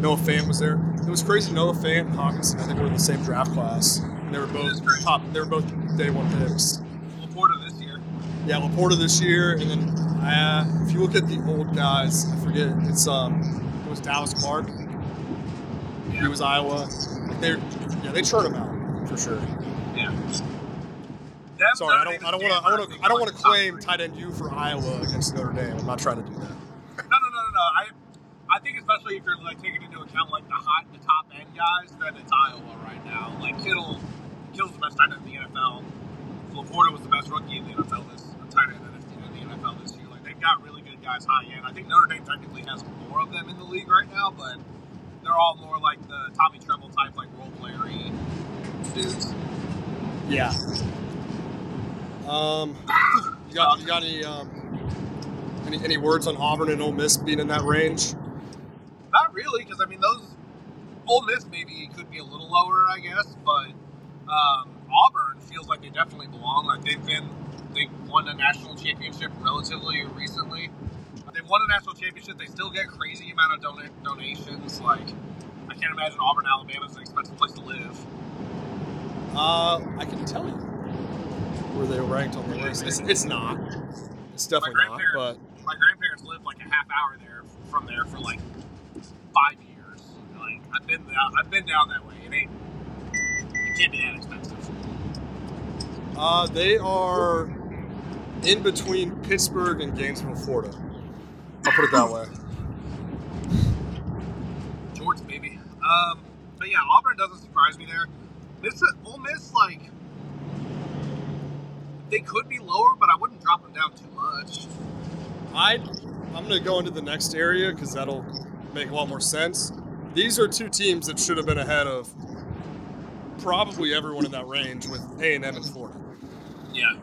Noah Fant was there. It was crazy. Noah Fant and Hockenson, I think, were in the same draft class, and they were both top. They were both day one picks. LaPorta this year. Yeah, LaPorta this year, and then uh, if you look at the old guys, I forget. It's um, it was Dallas Clark. He was Iowa. Like they, yeah, they churn him out for sure. Yeah. Sorry, I don't. I don't want to. I Stanford, don't. I don't want to claim tight end U for Iowa against Notre Dame. I'm not trying to do that. No, no, no, no, no. I, I think especially if you're like taking into account like the hot, the top end guys, then it's Iowa right now. Like Kittle, Kittle's the best tight end in the NFL. LaPorta was the best rookie in the NFL this tight end in the NFL this year. Like they've got really good guys high end. I think Notre Dame technically has more of them in the league right now, but they're all more like the Tommy Tremble type, like role playery dudes. Yeah. Um, you got you got any um, any any words on Auburn and Ole Miss being in that range? Not really, because I mean those Ole Miss maybe could be a little lower, I guess, but um, Auburn feels like they definitely belong. Like they've been, they've won a national championship relatively recently. They've won a national championship. They still get crazy amount of dona- donations. Like I can't imagine Auburn, Alabama is an expensive place to live. Uh, I can tell you where they ranked on the list. It's, it's not. It's definitely not. But My grandparents lived like a half hour there from there for like five years. Like I've been down, I've been down that way. It ain't, it can't be that expensive. uh, they are in between Pittsburgh and Gainesville, Florida. I'll put it that way. Jorts, baby. Um, but yeah, Auburn doesn't surprise me there. Miss, Ole Miss, like, they could be lower, but I wouldn't drop them down too much. I I'm gonna go into the next area because that'll make a lot more sense. These are two teams that should have been ahead of probably everyone in that range with A and M and Florida. Yeah,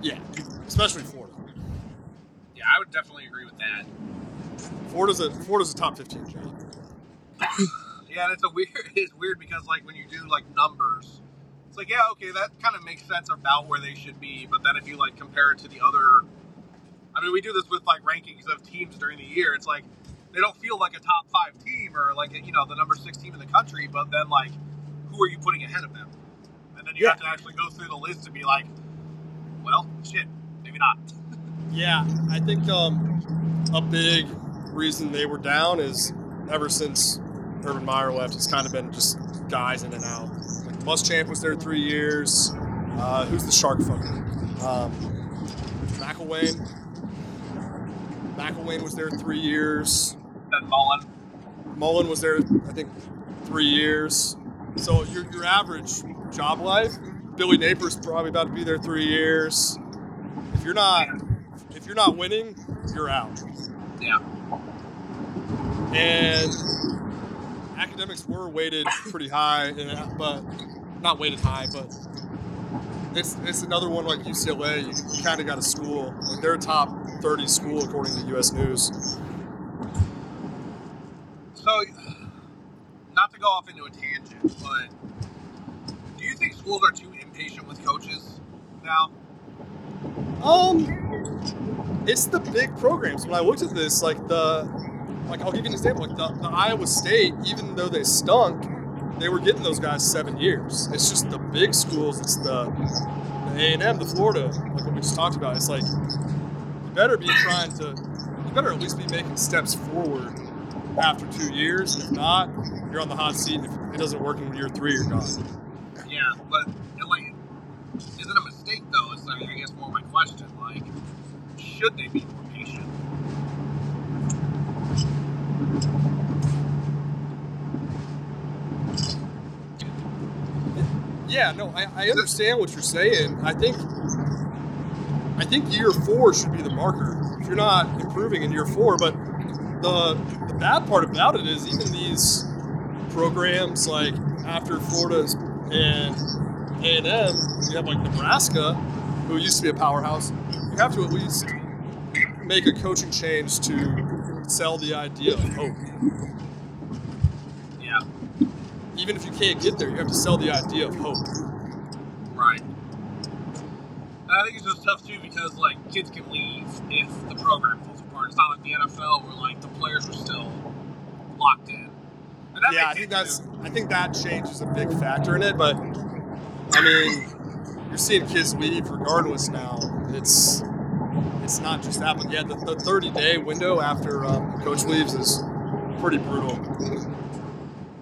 Yeah, especially Florida. yeah, I would definitely agree with that. Florida's a Florida's a top 15 job. Yeah, and it's a weird. It's weird because like when you do like numbers, it's like yeah, okay, that kind of makes sense about where they should be. But then if you like compare it to the other, I mean, we do this with like rankings of teams during the year. It's like they don't feel like a top five team or like you know the number six team in the country. But then like, who are you putting ahead of them? And then you Yeah. have to actually go through the list to be like, well, shit, maybe not. Yeah, I think um, a big reason they were down is ever since Urban Meyer left, it's kind of been just guys in and out. Like Muschamp was there three years. Uh, who's the shark fucker? Um, McElwain. McElwain was there three years. Then Mullen, Mullen was there, I think, three years. So your, your average job life Billy Napier's probably about to be there three years. If you're not, if you're not winning, you're out. Yeah. And academics were weighted pretty high, and but not weighted high, but it's it's another one like UCLA. You, you kind of got a school. Like they're a top 30 school according to U.S. News. So, not to go off into a tangent, but do you think schools are too impatient with coaches now? Um, it's the big programs. When I looked at this, like the, like I'll give you an example. Like the, the Iowa State, even though they stunk, they were getting those guys seven years. It's just the big schools. It's the A and M, the Florida, like what we just talked about. It's like you better be trying to, you better at least be making steps forward after two years. And if not, you're on the hot seat. And if it doesn't work in year three, you're gone. Yeah, but like, is it a mistake though? Is I, mean, I guess more my question. Like, should they be more patient? Yeah, no, I, I understand what you're saying. I think I think year four should be the marker. If you're not improving in year four, but the the bad part about it is even these programs like after Florida's and A and M, you have like Nebraska, who used to be a powerhouse. You have to at least make a coaching change to sell the idea of hope. Yeah, Even if you can't get there, you have to sell the idea of hope. right. I think it's just tough too because like kids can leave if the program falls apart. It's not like the NFL where like the players are still locked in. Yeah, I think that's too. I think that change is a big factor in it. But I mean, you're seeing kids leave regardless now. It's it's not just that, but yeah, the, the 30 day window after um, coach leaves is pretty brutal.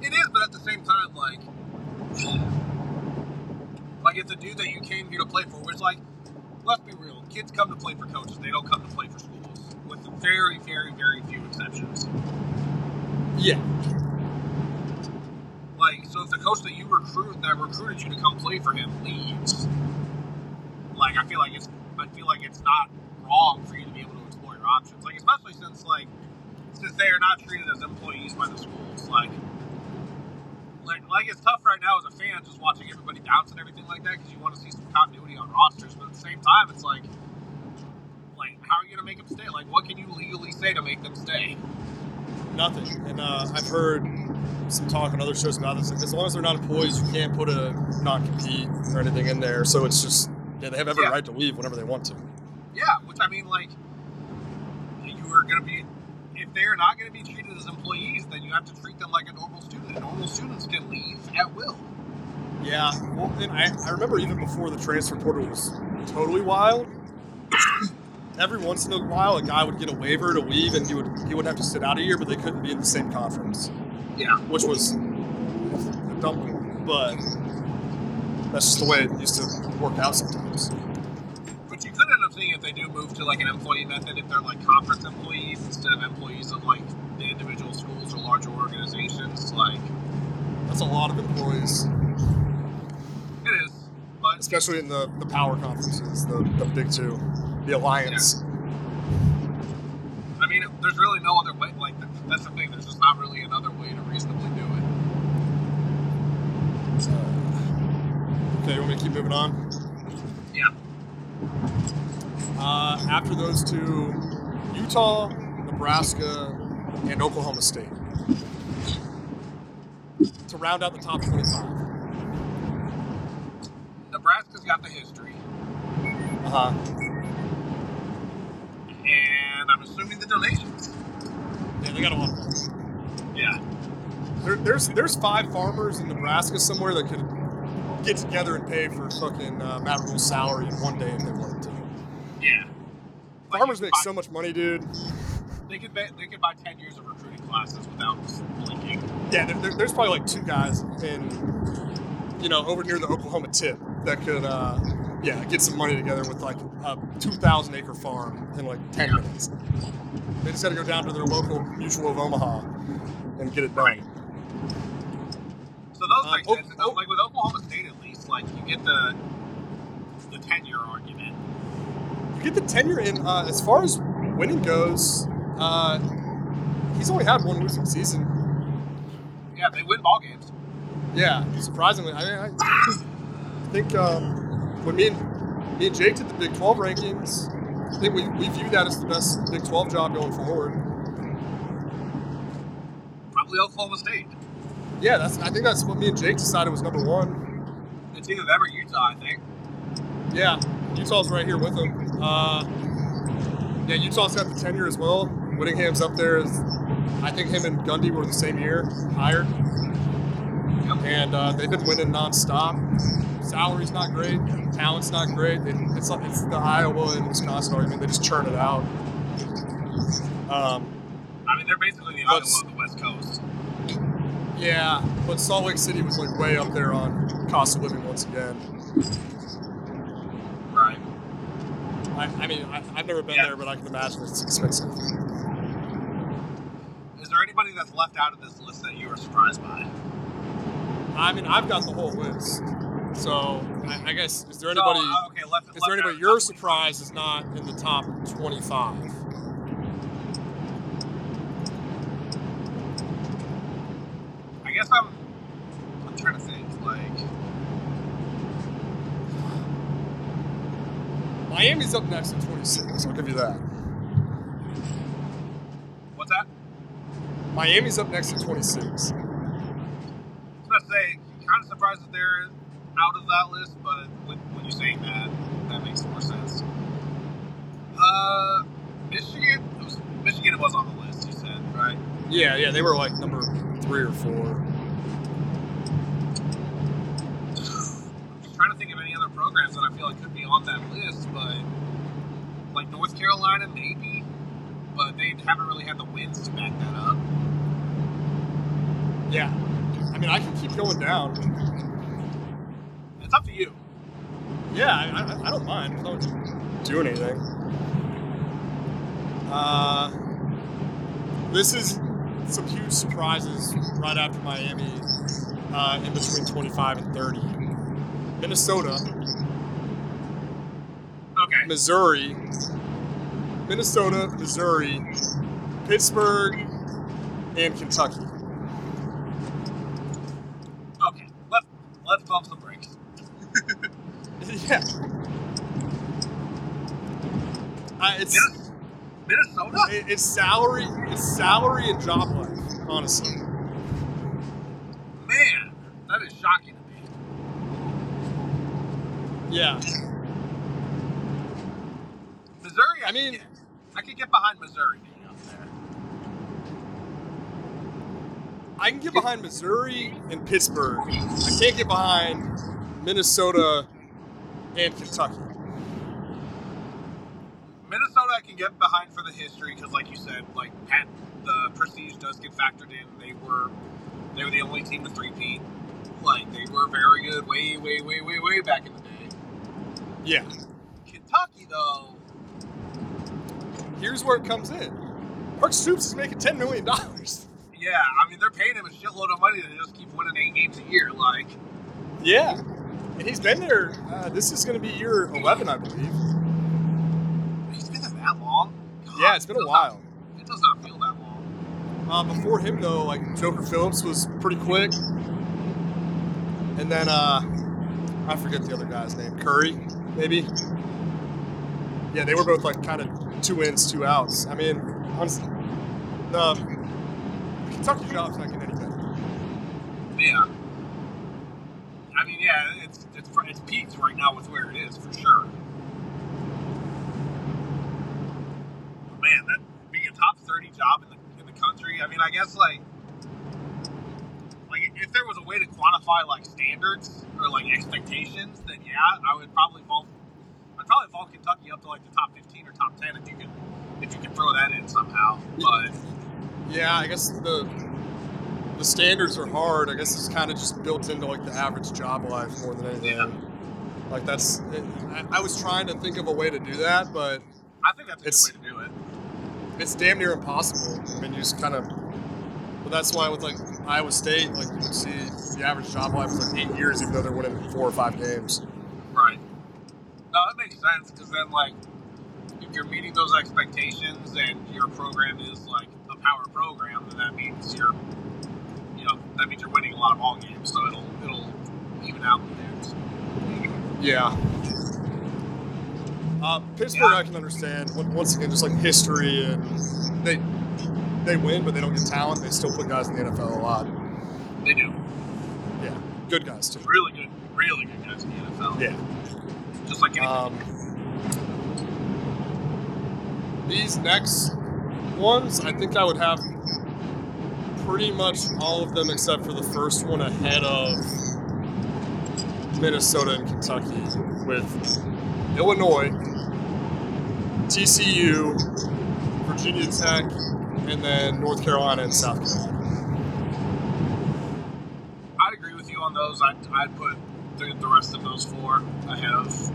It is, but at the same time, like, like it's a dude that you came here to play for. Which, like, let's be real, kids come to play for coaches. They don't come to play for schools, with very, very, very few exceptions. Yeah, Like, so if the coach that you recruit that recruited you to come play for him leaves, like, I feel like it's, I feel like it's not wrong for you to be able to explore your options. Like, especially since, like, since they are not treated as employees by the schools, like. Like, like it's tough right now as a fan just watching everybody bounce and everything like that because you want to see some continuity on rosters. But at the same time, it's like, like how are you gonna make them stay? Like, what can you legally say to make them stay? nothing. And uh, I've heard some talk on other shows about this. As long as they're not employees, you can't put a non compete or anything in there. So it's just yeah, they have every Yeah. right to leave whenever they want to. Yeah, which I mean, like, you are gonna be. If they're not going to be treated as employees, then you have to treat them like a normal student. And normal students can leave at will. Yeah, well, and I, I remember even before the transfer portal was totally wild. Every once in a while, a guy would get a waiver to leave, and he would he would have to sit out a year, but they couldn't be in the same conference, Yeah. which was a dumb rule. But that's just the way it used to work out sometimes. If they do move to like an employee method, if they're like conference employees instead of employees of like the individual schools or larger organizations. Like That's a lot of employees, it is, but especially in the, the power conferences, the, the big two, the alliance. I mean, there's really no other way. Like that's the thing. There's just not really another way to reasonably do it. Uh, okay, you want me to keep moving on? Yeah. Uh, after those two, Utah, Nebraska, and Oklahoma State. To round out the top 25. Nebraska's got the history, Uh huh. and I'm assuming the donations. Yeah, they got a lot of money. Yeah. There, there's there's five farmers in Nebraska somewhere that could get together and pay for fucking uh, Matt Rhule's salary in one day if they wanted to. Yeah. Farmers make could so much money, dude. They could buy, they could buy ten years of recruiting classes without blinking. Yeah, there, there- there's probably like two guys in, you know, over near the Oklahoma tip that could, uh, yeah, get some money together with like a 2,000 acre farm in like 10 minutes. They just got to go down to their local Mutual of Omaha and get it done. Right. So those Uh, make oh, oh. Like with Oklahoma State, at least, like you get the the tenure argument. Get the tenure in uh, as far as winning goes. Uh, he's only had one losing season. Yeah, they win ball games. Yeah, surprisingly, I, mean, I think um, when me and me and Jake did the Big 12 rankings, I think we, we view that as the best Big 12 job going forward. Probably Oklahoma State. Yeah, that's. I think that's what me and Jake decided was number one. The team of ever Utah, I think. Yeah, Utah's right here with them. Uh, yeah, Utah's got the tenure as well. Whittingham's up there. Is, I think him and Gundy were the same year hired, Yep. and uh, they've been winning nonstop. Salary's not great, talent's not great. It, it's like it's the Iowa and Wisconsin argument. They just churn it out. Um, I mean, they're basically the Iowa of the West Coast. yeah, but Salt Lake City was like way up there on cost of living once again. I, I mean, I, I've never been Yeah. there, but I can imagine it's expensive. Is there anybody that's left out of this list that you were surprised by? I mean, I've got the whole list. So I, I guess is there So, anybody? uh, okay, left, is left there anybody of you're the top surprised is not in the top 25? I guess. I'm trying to think. Like, Miami's up next at 26. I'll give you that. what's that? Miami's up next at 26. I was about to say, kind of surprised that they're out of that list, but when, when you're saying that, that makes more sense. Uh, Michigan. It was, Michigan was on the list. You said right. Yeah, yeah, they were like number three or four. I'm just trying to think of any other programs that I feel like could be on that list, but like North Carolina, maybe, but they haven't really had the wins to back that up. Yeah. I mean, I can keep going down. It's up to you. Yeah, I, I, I don't mind. I don't do anything. Uh, this is some huge surprises right after Miami uh, in between 25 and 30. Minnesota. Missouri, Minnesota, Missouri, Pittsburgh, and Kentucky. Okay. Let's let's bump some brakes. yeah. Uh, it's Minnesota. it- it's salary, it's salary and job life, honestly. Man, that is shocking to me. Yeah. Missouri. I mean- could get- I could get behind Missouri being up there. I can get behind Missouri and Pittsburgh. I can't get behind Minnesota and Kentucky. Minnesota, I can get behind for the history because, like you said, like Pat, the prestige does get factored in. They were they were the only team to three-peat. Like they were very good, way, way, way, way, way back in the day. Yeah. Kentucky, though, Here's where it comes in. Mark Stoops is making $10 million. yeah, I mean they're paying him a shitload of money to just keep winning eight games a year. Like, Yeah. And he's been there. Uh, this is going to be year 11, I believe. he's been there that long. God, Yeah, it's been it a while. Not, it does not feel that long. Uh, before him, though, like Joker Phillips was pretty quick. And then, uh, I forget the other guy's name. Curry, maybe? Yeah, they were both like kind of two ins, two outs. I mean, honestly, the Kentucky job's not getting any better. Yeah. I mean, yeah, it's it's it's peaked right now with where it is for sure. Man, that being a top thirty job in the in the country. I mean, I guess like like if there was a way to quantify like standards or like expectations, then yeah, I would probably vault. I'd probably vault Kentucky up to like the top fifteen or top ten if you can if you could throw that in somehow. But Yeah, I guess the the standards are hard. I guess it's kind of just built into like the average job life more than anything. Yeah. Like that's. It, I, I was trying to think of a way to do that, but I think that's a It's- good way to do it. it's damn near impossible. I mean, you just kind of but that's why with like Iowa State, like you can see the average job life is like eight years, even though they're winning four or five games. No, that makes sense because then, like, if you're meeting those expectations and your program is like a power program, then that means you're, you know, that means you're winning a lot of ball games. So it'll it'll even out the. Yeah. Uh, Pittsburgh, I can understand. Once once again, just like history, and they they win, but they don't get talent. They still put guys in the NFL a lot. They do Yeah, good guys too. really good, really good guys in the NFL. Yeah. Just like any. Um, these next ones, I think I would have pretty much all of them except for the first one ahead of Minnesota and Kentucky, with Illinois, TCU, Virginia Tech, and then North Carolina and South Carolina. I'd agree with you on those. I'd, I'd put the, the rest of those four ahead of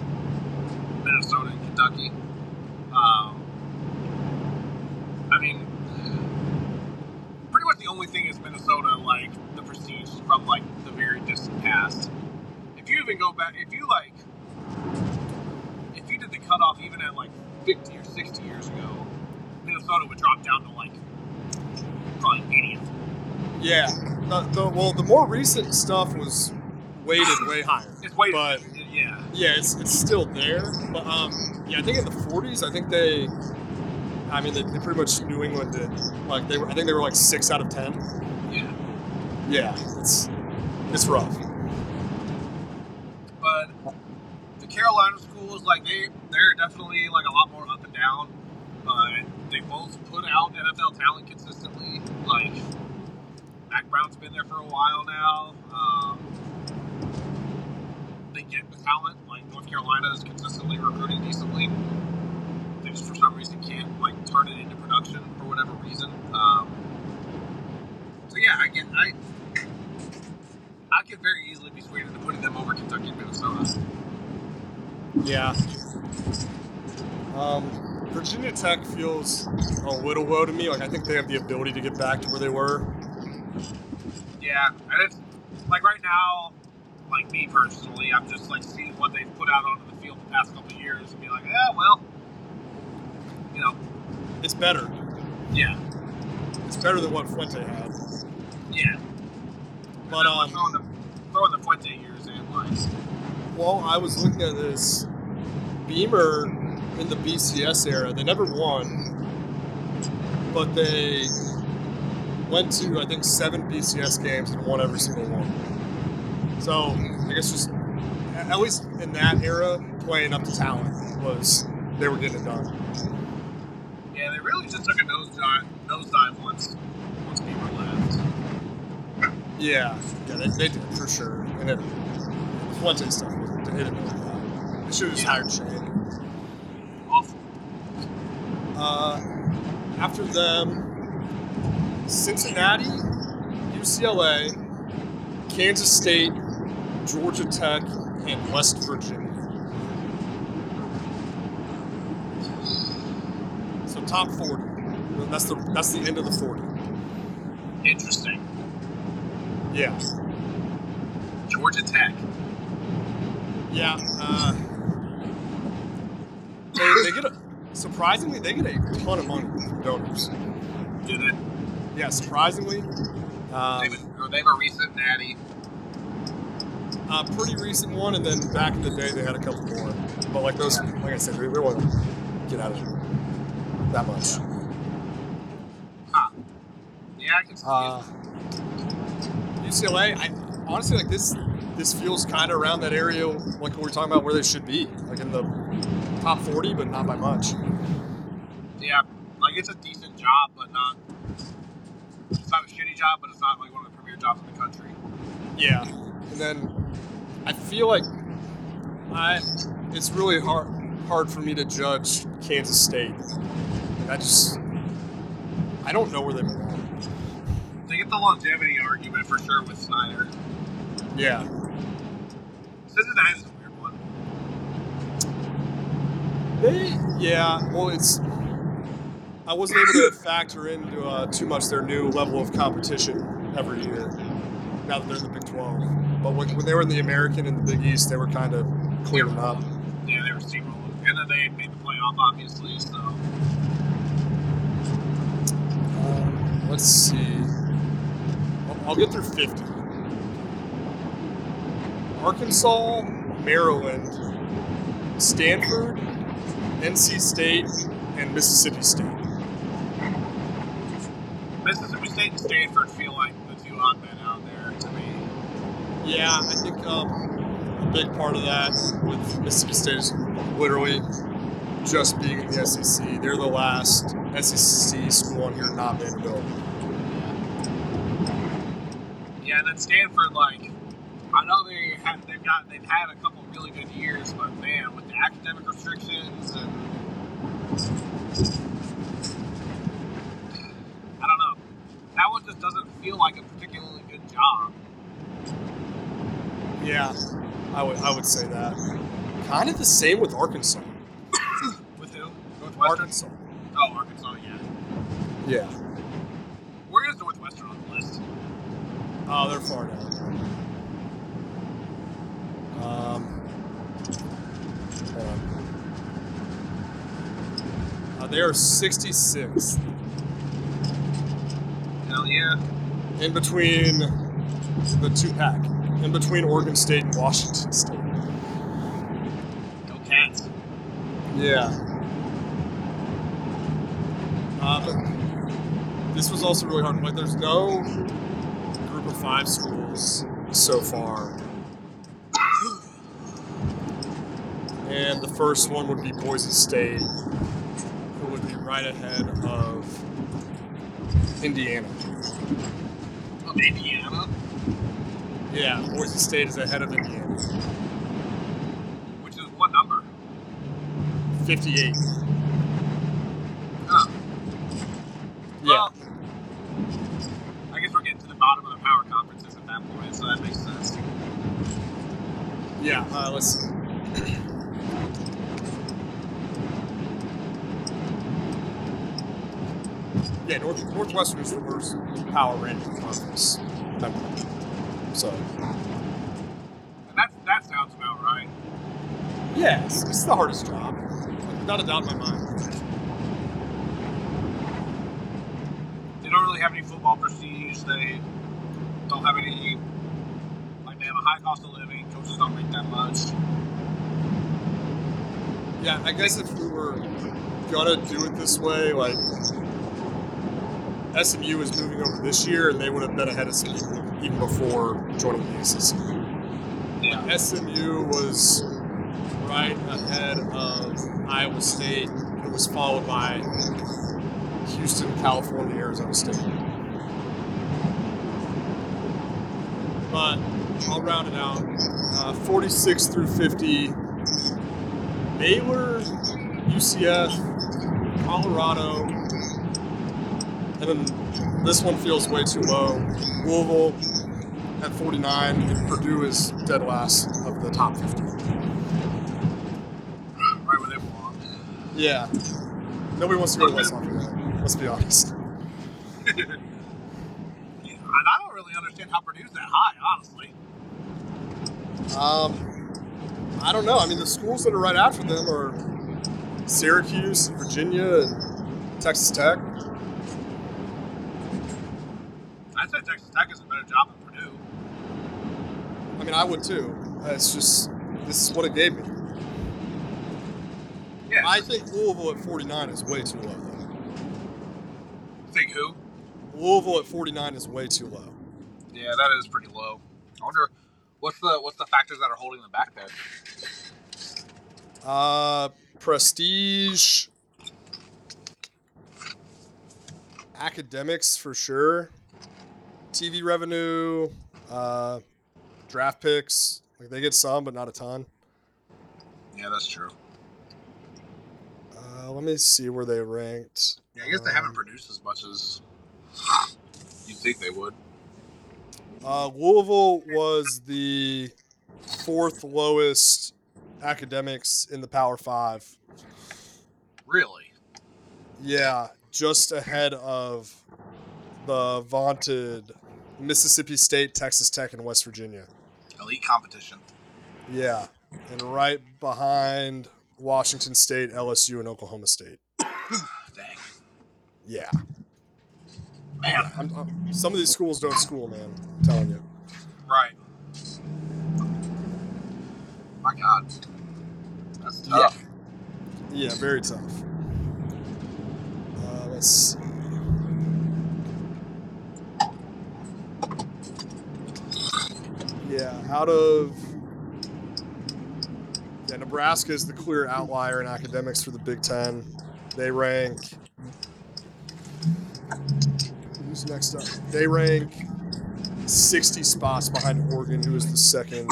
Minnesota and Kentucky. Um, I mean, pretty much the only thing is Minnesota, like the prestige from like the very distant past. If you even go back, if you like, if you did the cutoff even at like 50 or 60 years ago, Minnesota would drop down to like probably 80th. Yeah. The, the, well, the more recent stuff was weighted way higher. It's way, But- yeah. Yeah, it's, it's still there, but um, yeah, I think in the '40s, I think they, I mean, they, they pretty much New England did. Like they were, I think they were like six out of ten. Yeah. Yeah, it's it's rough. but the Carolina schools, like they, they're definitely like a lot more up and down. But they both put out NFL talent consistently. Like Mack Brown's been there for a while now. Um, they get the talent. Like North Carolina is consistently recruiting decently. They just for some reason can't like turn it into production for whatever reason. Um, so yeah, I get I. I could very easily be swayed into putting them over Kentucky and Minnesota. Yeah. Um, Virginia Tech feels a little low to me. Like I think they have the ability to get back to where they were. Yeah, and it's like right now, like me personally, I'm just like seeing what they've put out onto the field the past couple of years and be like, yeah, well, you know, It's better. yeah, It's better than what Fuente had. yeah. But um, throwing the throwing the Fuente years in, like, Well, I was looking at this. Beamer in the BCS era, they never won, but they went to I think seven BCS games and won every single one. So I guess just at least in that era, playing up to talent was they were getting it done. yeah, they really just took a nosedive, nosedive once once Beamer left. Yeah, yeah, they, they did for sure. And it, Fuente stuff didn't know that. They should have just Yeah. hired Shane. Awful. Uh, after them, Cincinnati, UCLA, Kansas State, Georgia Tech, and West Virginia. So top forty. That's the that's the end of the forty. Interesting. Yeah. Georgia Tech. Yeah. Uh, they, they get a surprisingly they get a ton of money from donors. Do they? Yeah, surprisingly. Um, they have a recent natty. A pretty recent one, and then back in the day they had a couple more. But like those, like I said, we, we want to get out of it that much. Huh. Yeah, I can Uh, UCLA, I honestly like this. This feels kind of around that area, like we were talking about, where they should be, like in the top forty, but not by much. Yeah, like it's a decent job, but not. It's not a shitty job, but it's not like one of the premier jobs in the country. Yeah, and then I feel like I it's really hard hard for me to judge Kansas State. I just I don't know where they belong. They get the longevity argument for sure with Snyder. Yeah, Cincinnati's a weird one. they yeah. Well, it's I wasn't able to factor into uh, too much their new level of competition every year. Now that they're in the Big 12, but when, when they were in the American and the Big East, they were kind of cleaning up. Yeah, they were steamrolling, and then they made the playoff, obviously. So Um, let's see. I'll, I'll get through 50. Arkansas, Maryland, Stanford, NC State, and Mississippi State. Mississippi State and Stanford feel like the two odd men out there to me. Yeah, I think um, a big part of that with Mississippi State is literally just being in the SEC. They're the last SEC school on here not Vanderbilt. Yeah, and then Stanford, like, I know they had they've got they've had a couple really good years, but man, with the academic restrictions and I don't know, that one just doesn't feel like a particularly good job. Yeah, I would I would say that. Kind of the same with Arkansas. With who? Northwestern. Arkansas. Oh, Arkansas. Yeah. Yeah. Where is Northwestern on the list? Oh, they're far down. Um, hold on. Uh, they are 66 Hell yeah. in between the two pack, in between Oregon State and Washington State. Go Cats. Yeah. Uh, but this was also really hard. Like, there's no group of five schools so far. And the first one would be Boise State, who would be right ahead of Indiana. Of Indiana, Yeah, Boise State is ahead of Indiana. which is what number? 58. Huh. Yeah. Well, I guess we're getting to the bottom of the power conferences at that point, so that makes sense. Yeah, uh, let's see. Yeah, North, Northwestern is the worst power ranking conference. member. So, And that that sounds about right. Yeah, it's, it's the hardest job. Not a doubt in my mind. They don't really have any football prestige. They don't have any. Like they have a high cost of living. Coaches don't make that much. Yeah, I guess if we were gonna do it this way, like SMU is moving over this year, and they would have been ahead of some people even before joining the ACC. Yeah. SMU was right ahead of Iowa State. It was followed by Houston, California, Arizona State. But I'll round it out. Uh, 46 through 50. Baylor, UCF, Colorado, and then this one feels way too low. Louisville at 49, and Purdue is dead last of the top 50. Right where they belong. Yeah. Nobody wants to go to West Lafayette. Let's be honest. Yeah, and I don't really understand how Purdue's that high, honestly. Um, I don't know. I mean, the schools that are right after them are Syracuse, Virginia, and Texas Tech. I'd say Texas Tech is a better job than Purdue. I mean, I would too. It's just this is what it gave me. Yeah. I think Louisville at 49 is way too low. Though. think who? Louisville at 49 is way too low. Yeah, that is pretty low. I wonder what's the what's the factors that are holding them back there. Uh, prestige, academics for sure, TV revenue, uh, draft picks. Like they get some, but not a ton. Yeah, that's true. Uh, let me see where they ranked. Yeah, I guess they haven't Um, produced as much as you'd think they would. Uh, Louisville was the fourth lowest academics in the Power Five. Really? Yeah, just ahead of the vaunted Mississippi State, Texas Tech, and West Virginia. Elite competition. Yeah, and right behind Washington State, LSU, and Oklahoma State. Dang. Yeah, Man. I'm, I'm- some of these schools don't school, man. I'm telling you. Right. My God. That's tough. Yeah, very tough. Uh, let's see. Yeah, out of Nebraska is the clear outlier in academics for the Big Ten. They rank. Who's next up? They rank 60 spots behind Oregon, who is the second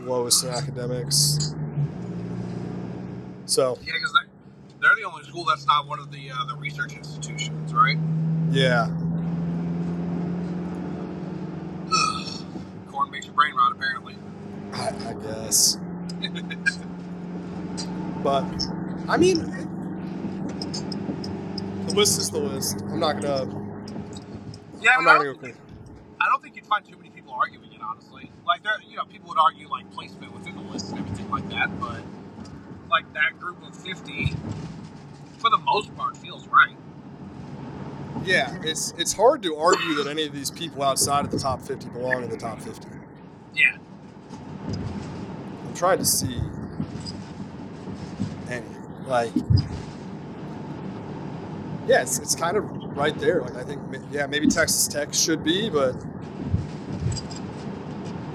lowest in academics. So, Yeah, because they, they're the only school that's not one of the uh, the research institutions, right? yeah, Corn makes your brain rot, apparently. I, I guess. but I mean, the list is the list. I'm not gonna. Yeah, I, I'm I, not don't, gonna. go- I don't think you'd find too many people arguing it, honestly. Like, there, you know, people would argue like placement within the list and everything like that, but like that group of fifty, for the most part, feels right. Yeah, it's it's hard to argue that any of these people outside of the top 50 belong in the top 50. Yeah. I'm trying to see like. Yeah, it's, it's kind of right there. Like I think, yeah, maybe Texas Tech should be, but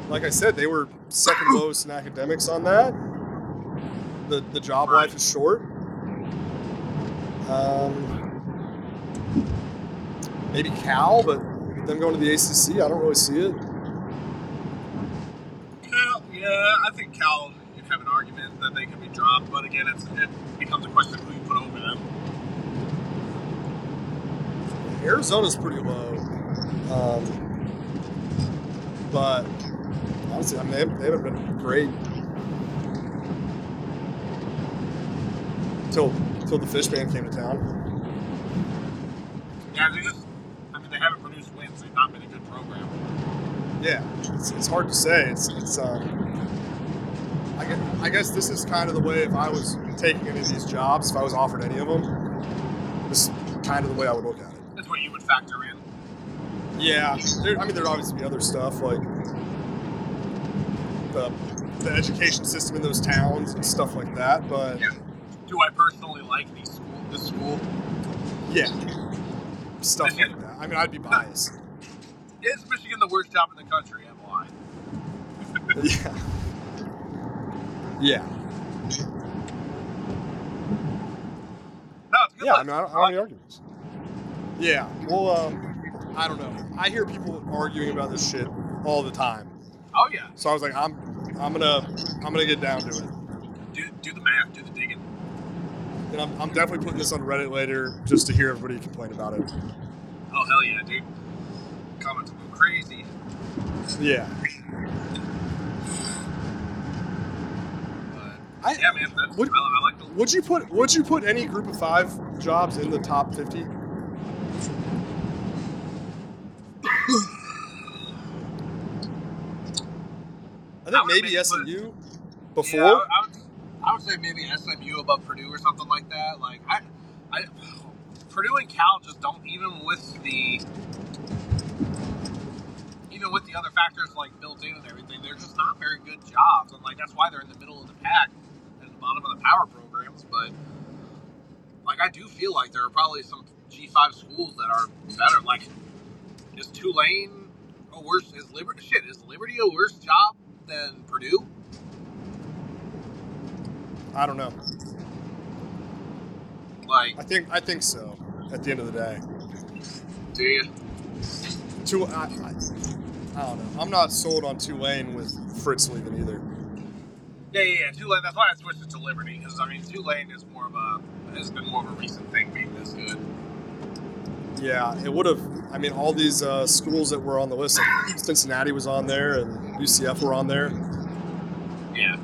like I said, they were second lowest in academics on that. The the job life is short. Um, maybe Cal, but them going to the ACC, I don't really see it. Yeah, yeah, I think Cal you'd have an argument that they could be dropped, but again, it's, it becomes a question of who you put over them. Arizona's pretty low. Um, but honestly, I mean, they, haven't been great until until the fish band came to town. Yeah, they just, I mean, they haven't produced wins. They've not been a good program. Yeah, it's, it's hard to say. It's it's um. I guess, I guess this is kind of the way if I was taking any of these jobs, if I was offered any of them, this is kind of the way I would look at it. That's what you would factor in. Yeah, there, I mean, there'd obviously be other stuff like the the education system in those towns and stuff like that. But Yeah. Do I personally like these school, this school? yeah, stuff like that. I mean, I'd be biased. Is Michigan the worst job in the country? Am I? yeah, yeah, No, it's good. yeah. I mean, I don't, I don't have any arguments. Yeah, well, um, I don't know. I hear people arguing about this shit all the time. Oh yeah. So I was like, I'm, I'm gonna, I'm gonna get down to it. Do do the math. Do the digging. And I'm, I'm definitely putting this on Reddit later just to hear everybody complain about it. Oh hell yeah, dude. Comments will go crazy. Yeah. But I, yeah, man. That's, Would- I, I like the. Would you put Would you put any group of five jobs in the top fifty? I I think would maybe maybe put- SMU before. Yeah, I, would- I would. I would say maybe SMU above Purdue or something like that. Like I, I, Purdue and Cal just don't even with the, even with the other factors like built in and everything, they're just not very good jobs, and like that's why they're in the middle of the pack and the bottom of the power programs. But like I do feel like there are probably some G five schools that are better. Like is Tulane a worse? Is Liberty shit? Is Liberty a worse job than Purdue? I don't know. Like, I think I think so. At the end of the day, do you? Tul- I, I, I don't know. I'm not sold on Tulane with Fritz leaving either. Yeah, yeah, yeah. Tulane. That's why I switched it to Liberty because I mean Tulane is more of a has been more of a recent thing being this good. Yeah, it would have. I mean, all these uh, schools that were on the list, like Cincinnati was on there, and UCF were on there. Yeah.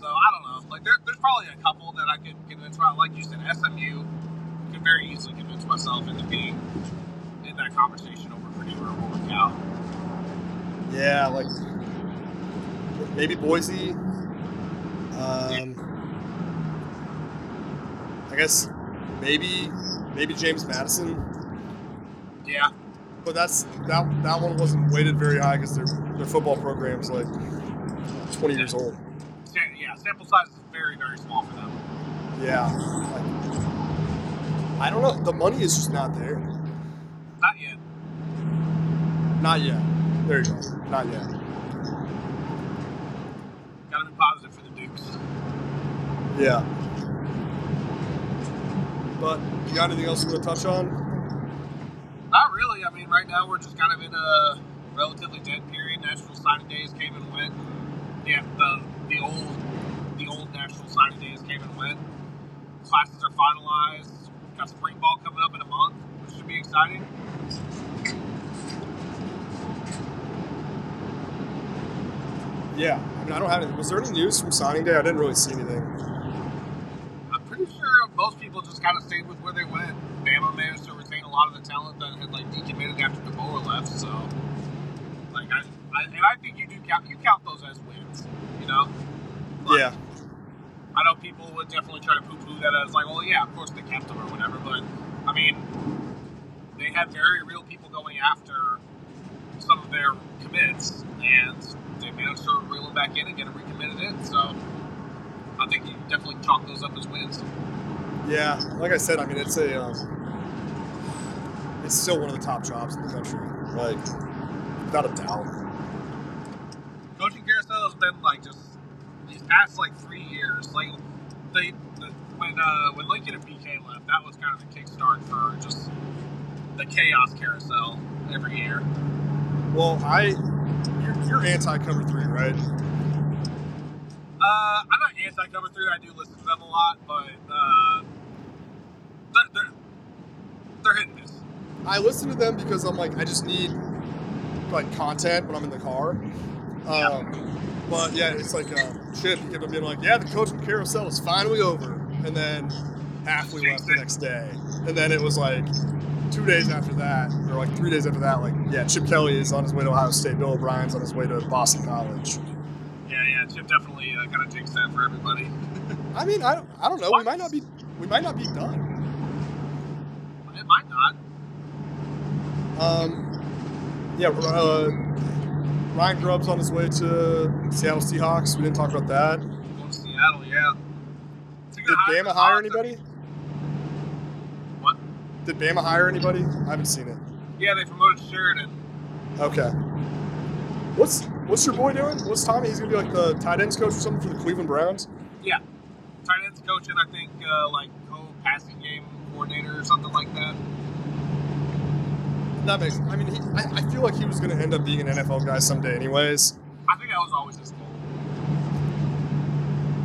So I don't know. Like there, there's probably a couple that I could convince. Right, like you said, SMU. could very easily convince myself into being in that conversation over Purdue or Cal. Yeah, like maybe Boise. Um, I guess maybe maybe James Madison, Yeah, but that's that that one wasn't weighted very high because their their football program's like 20 years old. Yeah. Sample size is very very small for them. Yeah, like, I don't know. The money is just not there. Not yet. Not yet. There you go. Not yet. Got to be positive for the Dukes. Yeah. But you got anything else you want to touch on? Not really. I mean, right now we're just kind of in a relatively dead period. National signing days came and went. Yeah, the the old the old national signing days came and went. Classes are finalized. Got spring ball coming up in a month, which should be exciting. Yeah. I mean, I don't have any. Was there any news from signing day? I didn't really see anything. I'm pretty sure most people just kind of stayed with where they went. Bama managed to retain a lot of the talent that had like decommitted after DeBoer left. So, like, I, I and I think you do count you count those as wins. You know. But Yeah. I know people would definitely try to poo-poo that as like, well, yeah, of course they kept him or whatever. But I mean, they had very real people going after some of their commits, and they managed to reel them back in and get them recommitted in. So I think you definitely chalk those up as wins. Yeah. Like I said, I mean, it's a. Um, it's still one of the top jobs in the country. Like, without a doubt. Coaching carousel has been like just these past like three years. Like they the, when uh, when Lincoln and BK left, that was kind of the kickstart for just the chaos carousel every year. Well, I. You're, you're anti cover three, right? Uh, I'm not anti cover three. I do listen to them a lot, but uh, they're, they're they're hit and miss. I listen to them because I'm like, I just need like content when I'm in the car. Um, but yeah, it's like uh, Chip. He kept on being like, "Yeah, the coaching carousel is finally over," and then Hafley left the next day, and then it was like two days after that, or like three days after that, like yeah, Chip Kelly is on his way to Ohio State. Bill O'Brien's on his way to Boston College. Yeah, yeah. Chip definitely uh, kind of takes that for everybody. I mean, I don't, I don't know. We might not be, we might not be done. It might not. Um, yeah, uh, Ryan Grubb's on his way to Seattle Seahawks. We didn't talk about that. Seattle, yeah. It's a good Did Bama hire anybody? What? Did Bama hire anybody? I haven't seen it. Yeah, they promoted Sheridan. Okay. What's what's your boy doing? What's Tommy? He's gonna be like the tight ends coach or something for the Cleveland Browns. Yeah. Tight ends coach and I think uh, like co-passing game coordinator or something like that. That makes. I mean, he, I, I feel like he was gonna end up being an NFL guy someday, anyways. I think that was always his goal.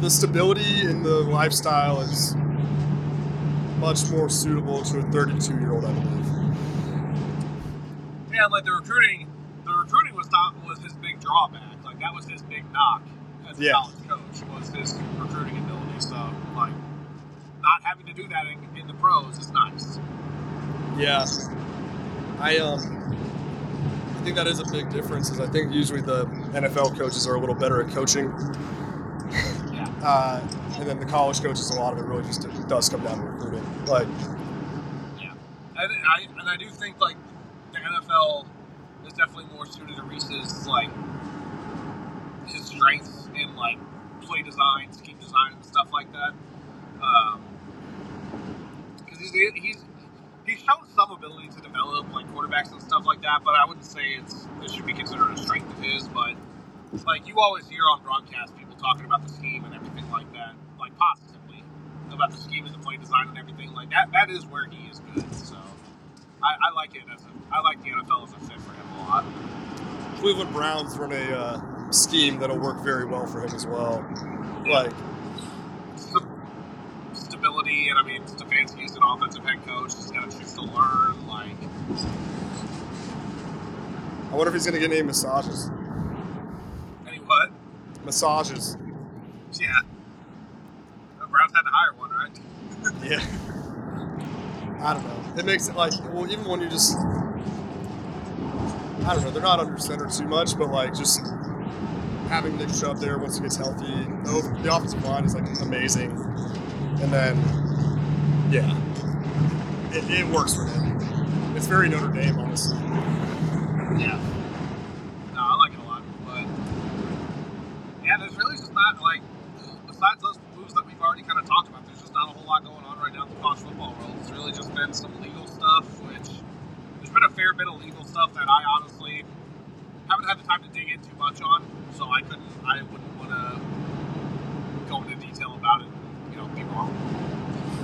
The stability in the lifestyle is much more suitable to a 32 year old, I believe. Yeah, like the recruiting, the recruiting was not was his big drawback. Like that was his big knock as a Yeah. college coach was his recruiting ability. So like, not having to do that in, in the pros is nice. Yeah. I um I think that is a big difference is I think usually the NFL coaches are a little better at coaching. Yeah. Uh, and then the college coaches, a lot of it really just does come down to recruiting. Like, Yeah, and I and I do think like the NFL is definitely more suited to Rees's like his strengths in like play design, scheme design, and stuff like that. Because he's he's he's shown some ability to develop like quarterbacks and stuff like that, but I wouldn't say it's it should be considered a strength of his. But like you always hear on broadcast people talking about the scheme and everything like that, like positively about the scheme and the play design and everything like that. That is where he is good. So I, I like it as a I like the NFL as a fit for him a lot. Cleveland Browns run a uh, scheme that'll work very well for him as well. Like, stability and I mean Stefanski's an offensive head coach. He's got to choose to learn. Like I wonder if he's going to get any massages. any what? Massages. Yeah. The Browns had to hire one, right? Yeah. I don't know. It makes it like well, even when you just I don't know, they're not under center too much, but like just having Nick Chubb there once he gets healthy, the, the offensive line is like amazing, and then yeah, it, it works for him. It's very Notre Dame, honestly. Yeah. No, I like it a lot, but yeah, there's really just not like besides those moves that we've already kind of talked about. There's just not a whole lot going on right now in the college football world. It's really just been some legal stuff, which there's been a fair bit of legal stuff that I honestly haven't had the time to dig in too much on, so I couldn't, I wouldn't want to go into detail about it. You know, be wrong.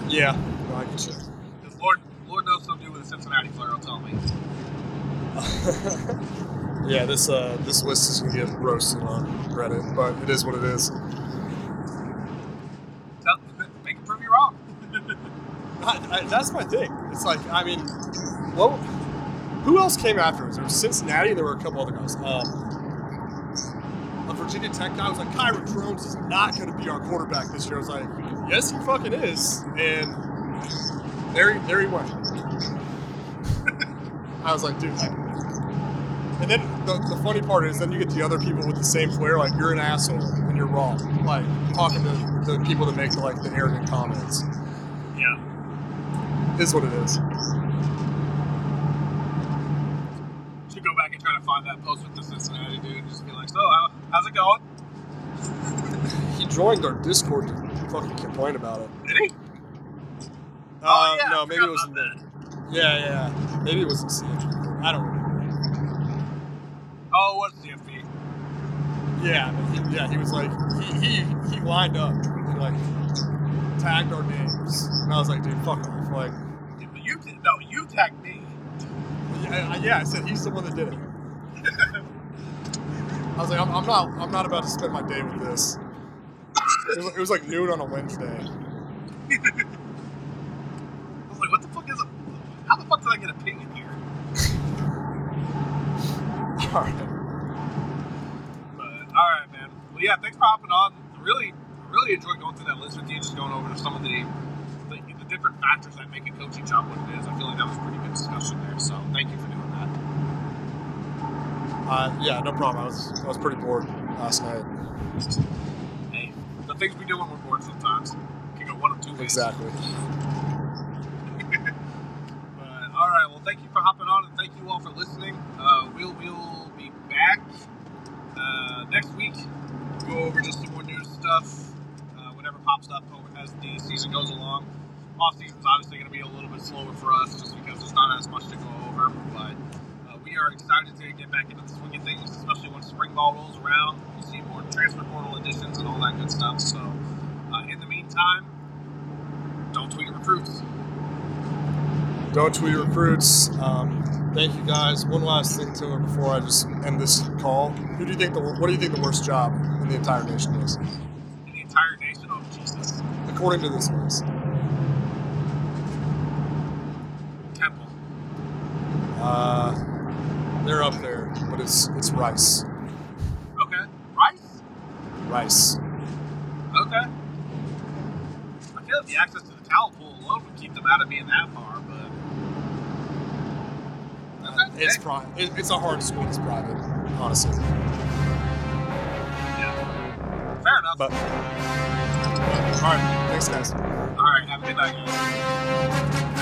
Yeah, no, I get you. Because Lord, Lord knows something to do with the Cincinnati Flair. will tell me. yeah, this uh, this list is gonna get roasted on Reddit, but it is what it is. Tell, make it prove you wrong. I, I, that's my thing. It's like, I mean, well, who else came after us? There was Cincinnati, and there were a couple other guys. Um, a Virginia Tech guy was like, Kyron Drones is not going to be our quarterback this year. I was like, yes, he fucking is. And there he, there he went. I was like, dude. Like, and then the, the funny part is, then you get the other people with the same flair, like you're an asshole and you're wrong. Like talking to the people that make like the arrogant comments. Yeah. Is what it is. Should go back and try to find that post with the Cincinnati dude and just be like, so, how, how's it going? He joined our Discord to fucking complain about it. Did he? Uh, Oh, yeah, no, maybe it was in the, Yeah, yeah. Maybe it was in CFP. I don't remember. Oh, it was CFP. Yeah, he, yeah, he was like he, he he lined up and like tagged our names, and I was like, dude, fuck off. Like, you did, no, you tagged me. yeah, I, yeah, I said he's the one that did it. I was like, I'm, I'm not, I'm not about to spend my day with this. It was, it was like noon on a Wednesday. I was like, what the fuck is it? How the fuck did I get a ping in here? All right. But, alright, man. Well, yeah, thanks for hopping on. Really, really enjoyed going through that list with you, just going over some of the, the, the different factors that make a coaching job what it is. I feel like that was a pretty good discussion there, so thank you for doing that. Uh, yeah, no problem. I was, I was pretty bored last night. Things we do when we're bored sometimes can go one of two ways. Exactly. But all right, well, thank you for hopping on, and thank you all for listening. Uh, we'll we'll be back uh, next week. Go over just some more news stuff, uh, whatever pops up as the season goes along. Off season's obviously going to be a little bit slower for us, just because there's not as much to go over. But uh, we are excited to get back into the swing of things, especially when spring ball rolls around. Transfer portal additions and all that good stuff. So, uh, in the meantime, don't tweet recruits. Don't tweet recruits. Um, thank you guys. One last thing, Taylor, before I just end this call. Who do you think the what do you think the worst job in the entire nation is, in the entire nation. Oh, Jesus. according to this list? Temple. Uh, they're up there, but it's it's Rice. Okay. Rice? Okay. I feel like the access to the talent pool alone would keep them out of being that far, but. Uh, okay. It's Hey. pri- it, It's a hard school. It's private, honestly. Yeah. Fair enough. But all right, thanks, guys. All right. Have a good night, guys.